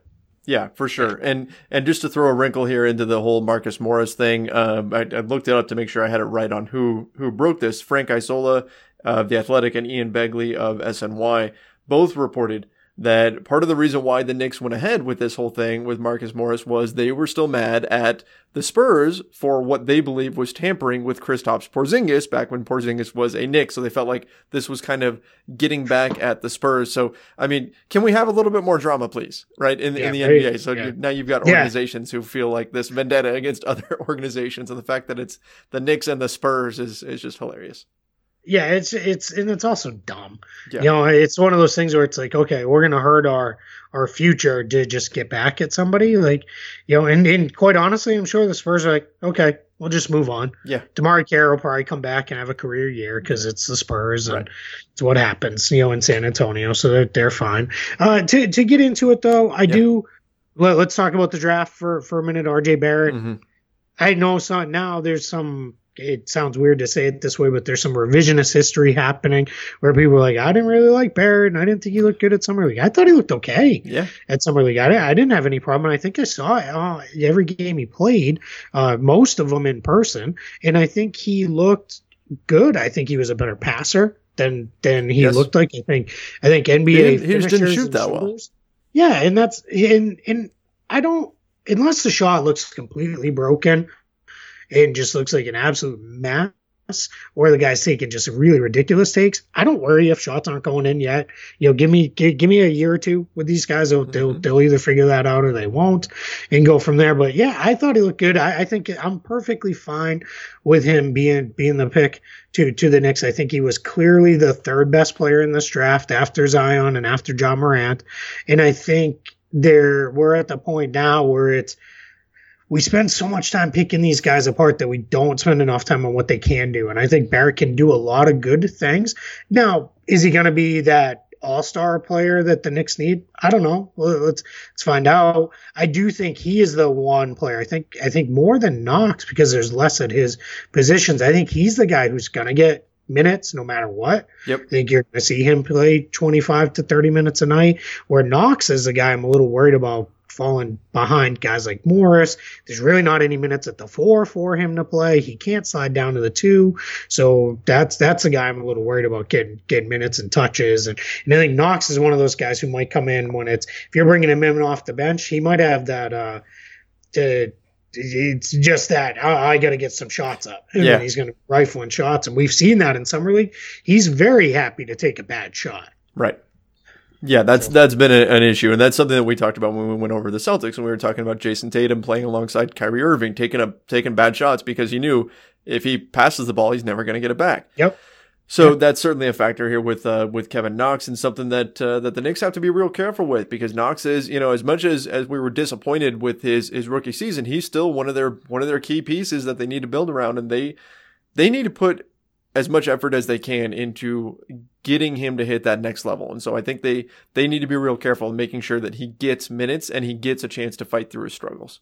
Yeah, for sure. And and just to throw a wrinkle here into the whole Marcus Morris thing, um, I, I, looked it up to make sure I had it right on who who broke this. Frank Isola of the Athletic and Ian Begley of SNY both reported that part of the reason why the Knicks went ahead with this whole thing with Marcus Morris was they were still mad at the Spurs for what they believe was tampering with Kristaps Porzingis back when Porzingis was a Knick. So they felt like this was kind of getting back at the Spurs. So, I mean, can we have a little bit more drama, please? Right. In, yeah, in the. NBA. So yeah. you, now you've got organizations yeah. who feel like this vendetta against <laughs> other organizations. And the fact that it's the Knicks and the Spurs is, is just hilarious. Yeah, it's it's and it's also dumb. Yeah. You know, it's one of those things where it's like, okay, we're gonna hurt our our future to just get back at somebody. Like, you know, and, and quite honestly, I'm sure the Spurs are like, okay, we'll just move on. Yeah. DeMarre Carroll will probably come back and have a career year because it's the Spurs and right. it's what happens, you know, in San Antonio. So they're, they're fine. Uh, to, to get into it though, I yeah. do, let, us talk about the draft for, for a minute. RJ Barrett. Mm-hmm. I know it's not now. There's some it sounds weird to say it this way, but there's some revisionist history happening where people are like, I didn't really like Barrett and I didn't think he looked good at Summer League. I thought he looked okay yeah. at Summer League. I, I didn't have any problem. And I think I saw uh, every game he played, uh, most of them in person. And I think he looked good. I think he was a better passer than than he yes. looked like. I think I think NBA he didn't, he didn't shoot that well. Yeah, and that's and and I don't unless the shot looks completely broken and just looks like an absolute mess, or the guy's taking just really ridiculous takes, I don't worry if shots aren't going in yet. You know, give me give, give me a year or two with these guys. They'll, mm-hmm. they'll, they'll either figure that out or they won't, and go from there. But yeah, I thought he looked good. I, I think I'm perfectly fine with him being being the pick to to the Knicks. I think he was clearly the third best player in this draft after Zion and after Ja Morant, and I think there we're at the point now where it's we spend so much time picking these guys apart that we don't spend enough time on what they can do. And I think Barrett can do a lot of good things. Now, is he going to be that all-star player that the Knicks need? I don't know. Let's let's find out. I do think he is the one player. I think I think more than Knox because there's less at his positions. I think he's the guy who's going to get minutes no matter what. Yep. I think you're going to see him play 25 to 30 minutes a night. Where Knox is the guy I'm a little worried about fallen behind guys like Morris. There's really not any minutes at the four for him to play. He can't slide down to the two. So that's that's a guy I'm a little worried about getting getting minutes and touches. And, and I think Knox is one of those guys who might come in when it's if you're bringing him in off the bench, he might have that uh to it's just that I, I got to get some shots up. And yeah. he's going to rifle in shots, and we've seen that in summer league. He's very happy to take a bad shot. Right. Yeah, that's that's been a, an issue, and that's something that we talked about when we went over the Celtics, and we were talking about Jayson Tatum playing alongside Kyrie Irving, taking a taking bad shots because he knew if he passes the ball, he's never going to get it back. Yep. So yep. that's certainly a factor here with uh, with Kevin Knox, and something that uh, that the Knicks have to be real careful with because Knox is, you know, as much as as we were disappointed with his his rookie season, he's still one of their one of their key pieces that they need to build around, and they they need to put as much effort as they can into getting him to hit that next level. And so I think they they need to be real careful in making sure that he gets minutes and he gets a chance to fight through his struggles.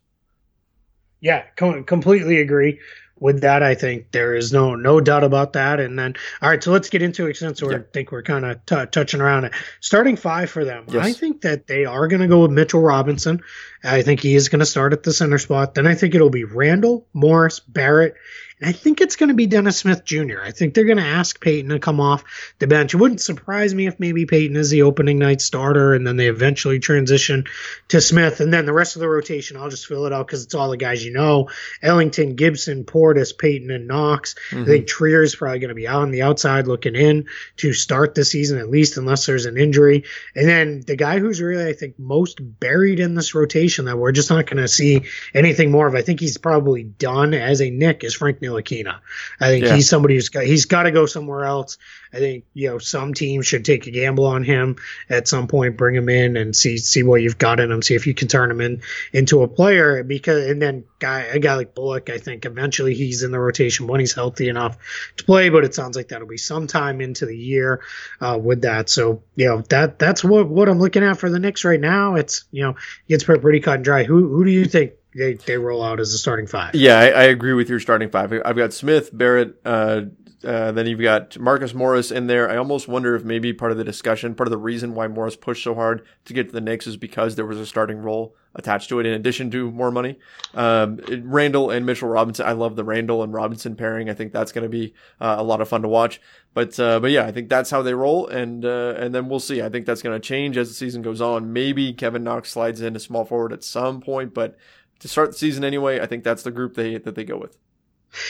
Yeah, com- completely agree with that. I think there is no no doubt about that. And then, all right, so let's get into it since we yeah. think we're kind of t- touching around it. Starting five for them, yes. I think that they are going to go with Mitchell Robinson. I think he is going to start at the center spot. Then I think it'll be Randle Morris, Barrett, I think it's going to be Dennis Smith Jr. I think they're going to ask Payton to come off the bench. It wouldn't surprise me if maybe Payton is the opening night starter and then they eventually transition to Smith. And then the rest of the rotation, I'll just fill it out because it's all the guys you know Ellington, Gibson, Portis, Payton, and Knox. Mm-hmm. I think Trier is probably going to be out on the outside looking in to start the season, at least unless there's an injury. And then the guy who's really, I think, most buried in this rotation that we're just not going to see anything more of, I think he's probably done as a Knick, is Frank Ntilikina. I think yeah. he's somebody who's got, he's got to go somewhere else. I think you know some teams should take a gamble on him at some point, bring him in and see see what you've got in him, see if you can turn him in into a player. Because and then guy a guy like Bullock, I think eventually he's in the rotation when he's healthy enough to play. But it sounds like that'll be sometime into the year uh, with that. So you know that that's what what I'm looking at for the Knicks right now. It's you know it's pretty cut and dry. Who who do you think they, they roll out as a starting five. Yeah, I, I, agree with your starting five. I've got Smith, Barrett, uh, uh, then you've got Marcus Morris in there. I almost wonder if maybe part of the discussion, part of the reason why Morris pushed so hard to get to the Knicks is because there was a starting role attached to it in addition to more money. Um, Randle and Mitchell Robinson. I love the Randle and Robinson pairing. I think that's going to be uh, a lot of fun to watch. But uh, but yeah, I think that's how they roll, and uh, and then we'll see. I think that's going to change as the season goes on. Maybe Kevin Knox slides in a small forward at some point, but to start the season anyway, I think that's the group they that they go with.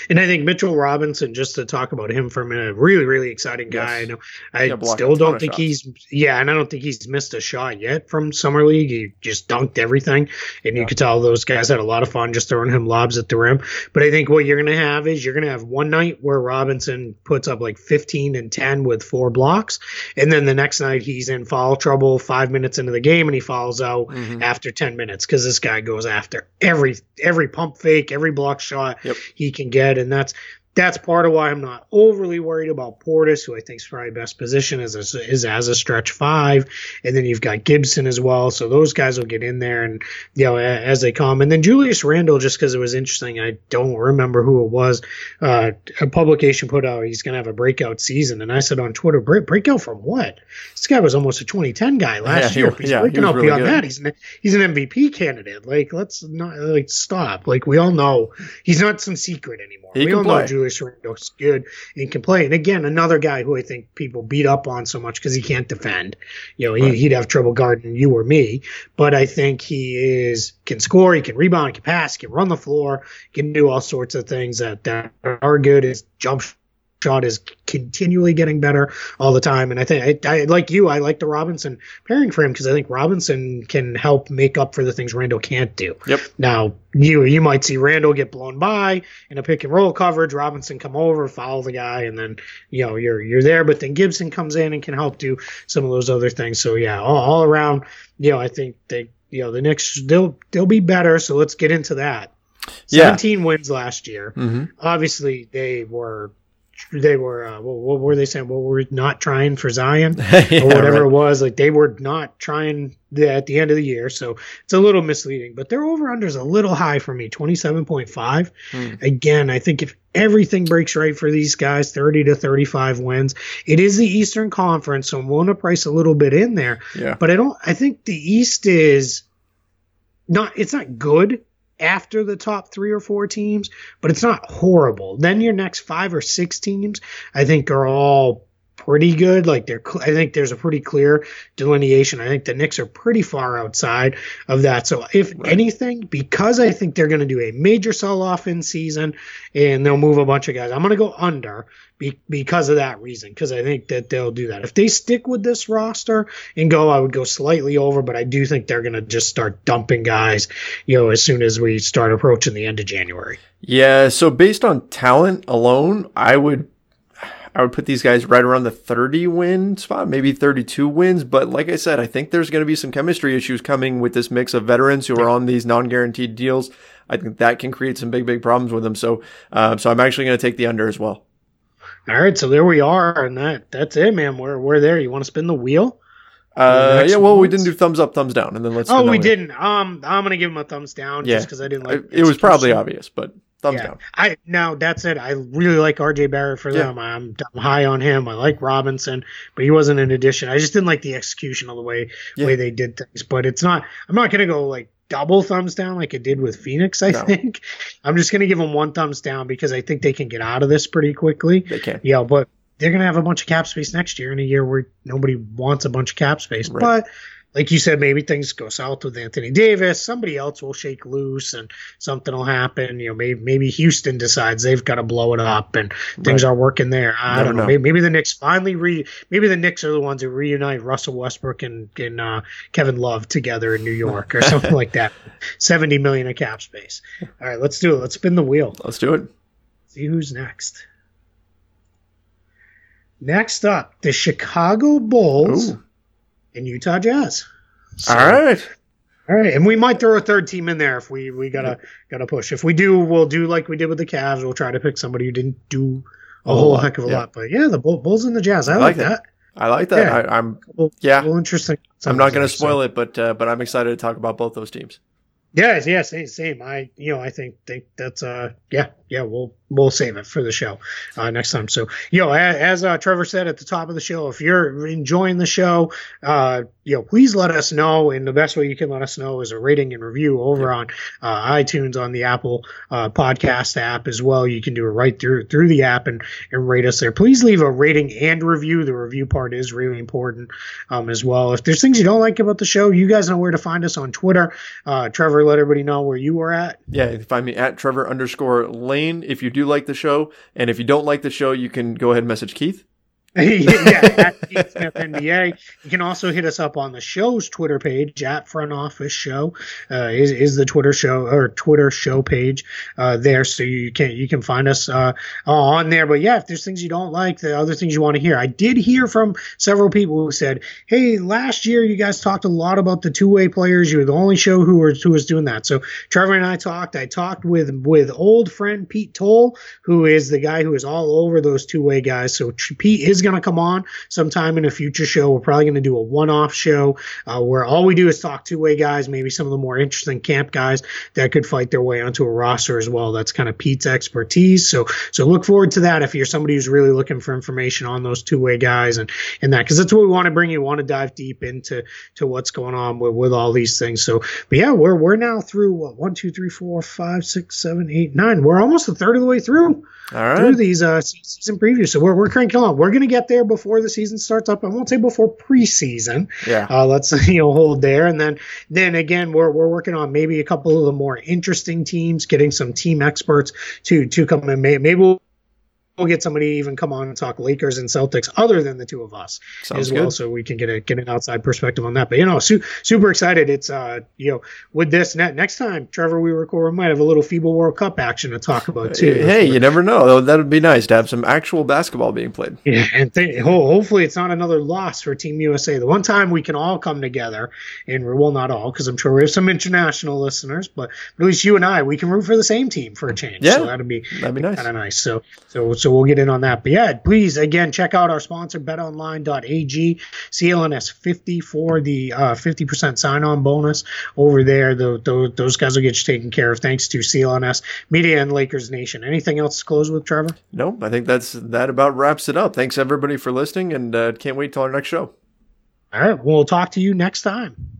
And I think Mitchell Robinson, just to talk about him for a minute, really, really exciting guy. Yes. I know I still don't think he's yeah, and I don't think he's missed a shot yet from summer league. He just dunked everything, and yeah. you could tell those guys had a lot of fun just throwing him lobs at the rim. But I think what you're gonna have is you're gonna have one night where Robinson puts up like 15 and 10 with four blocks, and then the next night he's in foul trouble five minutes into the game and he falls out mm-hmm. after 10 minutes because this guy goes after every every pump fake, every block shot yep. he can get, and that's that's part of why I'm not overly worried about Portis, who I think is probably best position as a, is as a stretch five, and then you've got Gibson as well. So those guys will get in there and you know as they come. And then Julius Randle, just because it was interesting, I don't remember who it was. Uh, a publication put out he's going to have a breakout season, and I said on Twitter, Break, breakout from what? This guy was almost a 2010 guy last yeah, year. He, he's yeah, breaking out really beyond good. that. He's an, he's an MVP candidate. Like let's not like stop. Like we all know he's not some secret anymore. He we all play. know Julius Randle's good and can play. And again, another guy who I think people beat up on so much because he can't defend. You know, right. he, would have trouble guarding you or me. But I think he is can score, he can rebound, he can pass, he can run the floor, can do all sorts of things that, that are good. His jump shot is continually getting better all the time. And I think I, I like you, I like the Robinson pairing for him because I think Robinson can help make up for the things Randle can't do. Yep. Now you you might see Randle get blown by in a pick and roll coverage, Robinson come over, follow the guy, and then you know you're you're there. But then Gibson comes in and can help do some of those other things. So yeah, all, all around, you know, I think they you know the Knicks they'll they'll be better. So let's get into that. 17 yeah. wins last year. Mm-hmm. Obviously, they were they were uh, what, what, were they saying? Well, we're not trying for Zion <laughs> yeah, or whatever right. it was. Like they were not trying the, at the end of the year, so it's a little misleading. But their over under is a little high for me, twenty seven point five. Hmm. Again, I think if everything breaks right for these guys, thirty to thirty five wins. It is the Eastern Conference, so I'm willing to price a little bit in there. Yeah. But I don't. I think the East is not. It's not good after the top three or four teams, but it's not horrible. Then your next five or six teams, I think, are all pretty good. Like they're, I think there's a pretty clear delineation. I think the Knicks are pretty far outside of that. So if right. anything, because I think they're going to do a major sell off in season and they'll move a bunch of guys, I'm going to go under be, because of that reason. Because I think that they'll do that. If they stick with this roster and go, I would go slightly over, but I do think they're going to just start dumping guys, you know, as soon as we start approaching the end of January. Yeah. So based on talent alone, I would I would put these guys right around the 30 win spot, maybe 32 wins. But like I said, I think there's going to be some chemistry issues coming with this mix of veterans who are on these non-guaranteed deals. I think that can create some big, big problems with them. So, uh, so I'm actually going to take the under as well. All right, so there we are, and that that's it, man. We're we're there. You want to spin the wheel? Uh, yeah. Well, we didn't do thumbs up, thumbs down, and then let's. Oh, we didn't. Um, I'm gonna give him a thumbs down yeah. just because I didn't like. It, it was probably obvious, but Thumbs yeah. down. I now that's it. I really like RJ Barrett for them. I'm, I'm, high on him. I like Robinson, but he wasn't an addition. I just didn't like the execution of the way yeah. way they did things. But it's not. I'm not gonna go like double thumbs down like it did with Phoenix. I no. think <laughs> I'm just gonna give them one thumbs down because I think they can get out of this pretty quickly. They can. Yeah, but they're going to have a bunch of cap space next year in a year where nobody wants a bunch of cap space. Right. But like you said, maybe things go south with Anthony Davis. Somebody else will shake loose and something will happen. You know, maybe maybe Houston decides they've got to blow it up and things right. are working there. I Never don't know. know. Maybe, maybe, the Knicks finally re. Maybe the Knicks are the ones who reunite Russell Westbrook and, and uh, Kevin Love together in New York or <laughs> something like that. Seventy million in cap space. All right, let's do it. Let's spin the wheel. Let's do it. See who's next. Next up, the Chicago Bulls Ooh. And Utah Jazz. So, All right. All right, and we might throw a third team in there if we we gotta gotta push. If we do, we'll do like we did with the Cavs. We'll try to pick somebody who didn't do a, a whole lot, heck of a yeah. lot. But yeah, the Bulls and the Jazz. I, I like, that. that. I like that. Yeah. I, am yeah. Well, interesting. I'm not going to spoil so. it, but uh, but I'm excited to talk about both those teams. Yeah, yeah, same, same. I, you know, I think think that's uh, yeah, yeah. We'll we'll save it for the show uh, next time. So, you know, as, uh, Trevor said at the top of the show, if you're enjoying the show, uh, you know, please let us know. And the best way you can let us know is a rating and review over on uh, iTunes on the Apple uh, podcast app as well. You can do it right through through the app and, and rate us there. Please leave a rating and review. The review part is really important um, as well. If there's things you don't like about the show, you guys know where to find us on Twitter. Uh, Trevor, let everybody know where you are at. Yeah, you can find me at Trevor underscore Lane if you do like the show. And if you don't like the show, you can go ahead and message Keith. <laughs> yeah, at NBA. You can also hit us up on the show's Twitter page at Front Office Show. Uh, is is the Twitter show or Twitter show page uh, there, so you can you can find us uh, on there. But yeah, if there's things you don't like, the other things you want to hear, I did hear from several people who said, "Hey, last year you guys talked a lot about the two way players. You were the only show who was who was doing that." So Trevor and I talked. I talked with with old friend Pete Toll, who is the guy who is all over those two way guys. So Pete is going to come on sometime in a future show. We're probably going to do a one off show uh, where all we do is talk two way guys, maybe some of the more interesting camp guys that could fight their way onto a roster as well. That's kind of Pete's expertise. So, so look forward to that if you're somebody who's really looking for information on those two way guys and, and that, because that's what we want to bring you. We want to dive deep into to what's going on with, with all these things. So, but yeah, we're, we're now through what, one, two, three, four, five, six, seven, eight, nine. We're almost a third of the way through. All right. Through these uh, season previews. So we're, we're cranking along. We're going to get there before the season starts up. I won't say before preseason. Yeah. Uh, let's <laughs> you know hold there, and then then again we're we're working on maybe a couple of the more interesting teams, getting some team experts to to come in. Maybe we'll we'll get somebody even come on and talk Lakers and Celtics other than the two of us Sounds as well, so we can get a get an outside perspective on that. But you know, su- super excited. It's uh, you know, with this net next time, Trevor, we record, we might have a little FIBA World Cup action to talk about too. Hey, you never know. That would be nice to have some actual basketball being played. Yeah, and th- hopefully it's not another loss for Team USA. The one time we can all come together, and well, not all, because I'm sure we have some international listeners, but at least you and I, we can root for the same team for a change. Yeah, so that'd be that'd be nice. Kind of nice. So so so we'll get in on that. But yeah, please again check out our sponsor betonline.ag CLNS 50 for the uh, 50% sign on bonus over there. The, the, those guys will get you taken care of thanks to CLNS Media and Lakers Nation. Anything else to close with, Trevor? Nope. I think that's that about wraps it up. Thanks everybody for listening and uh, can't wait till our next show. All right. We'll talk to you next time.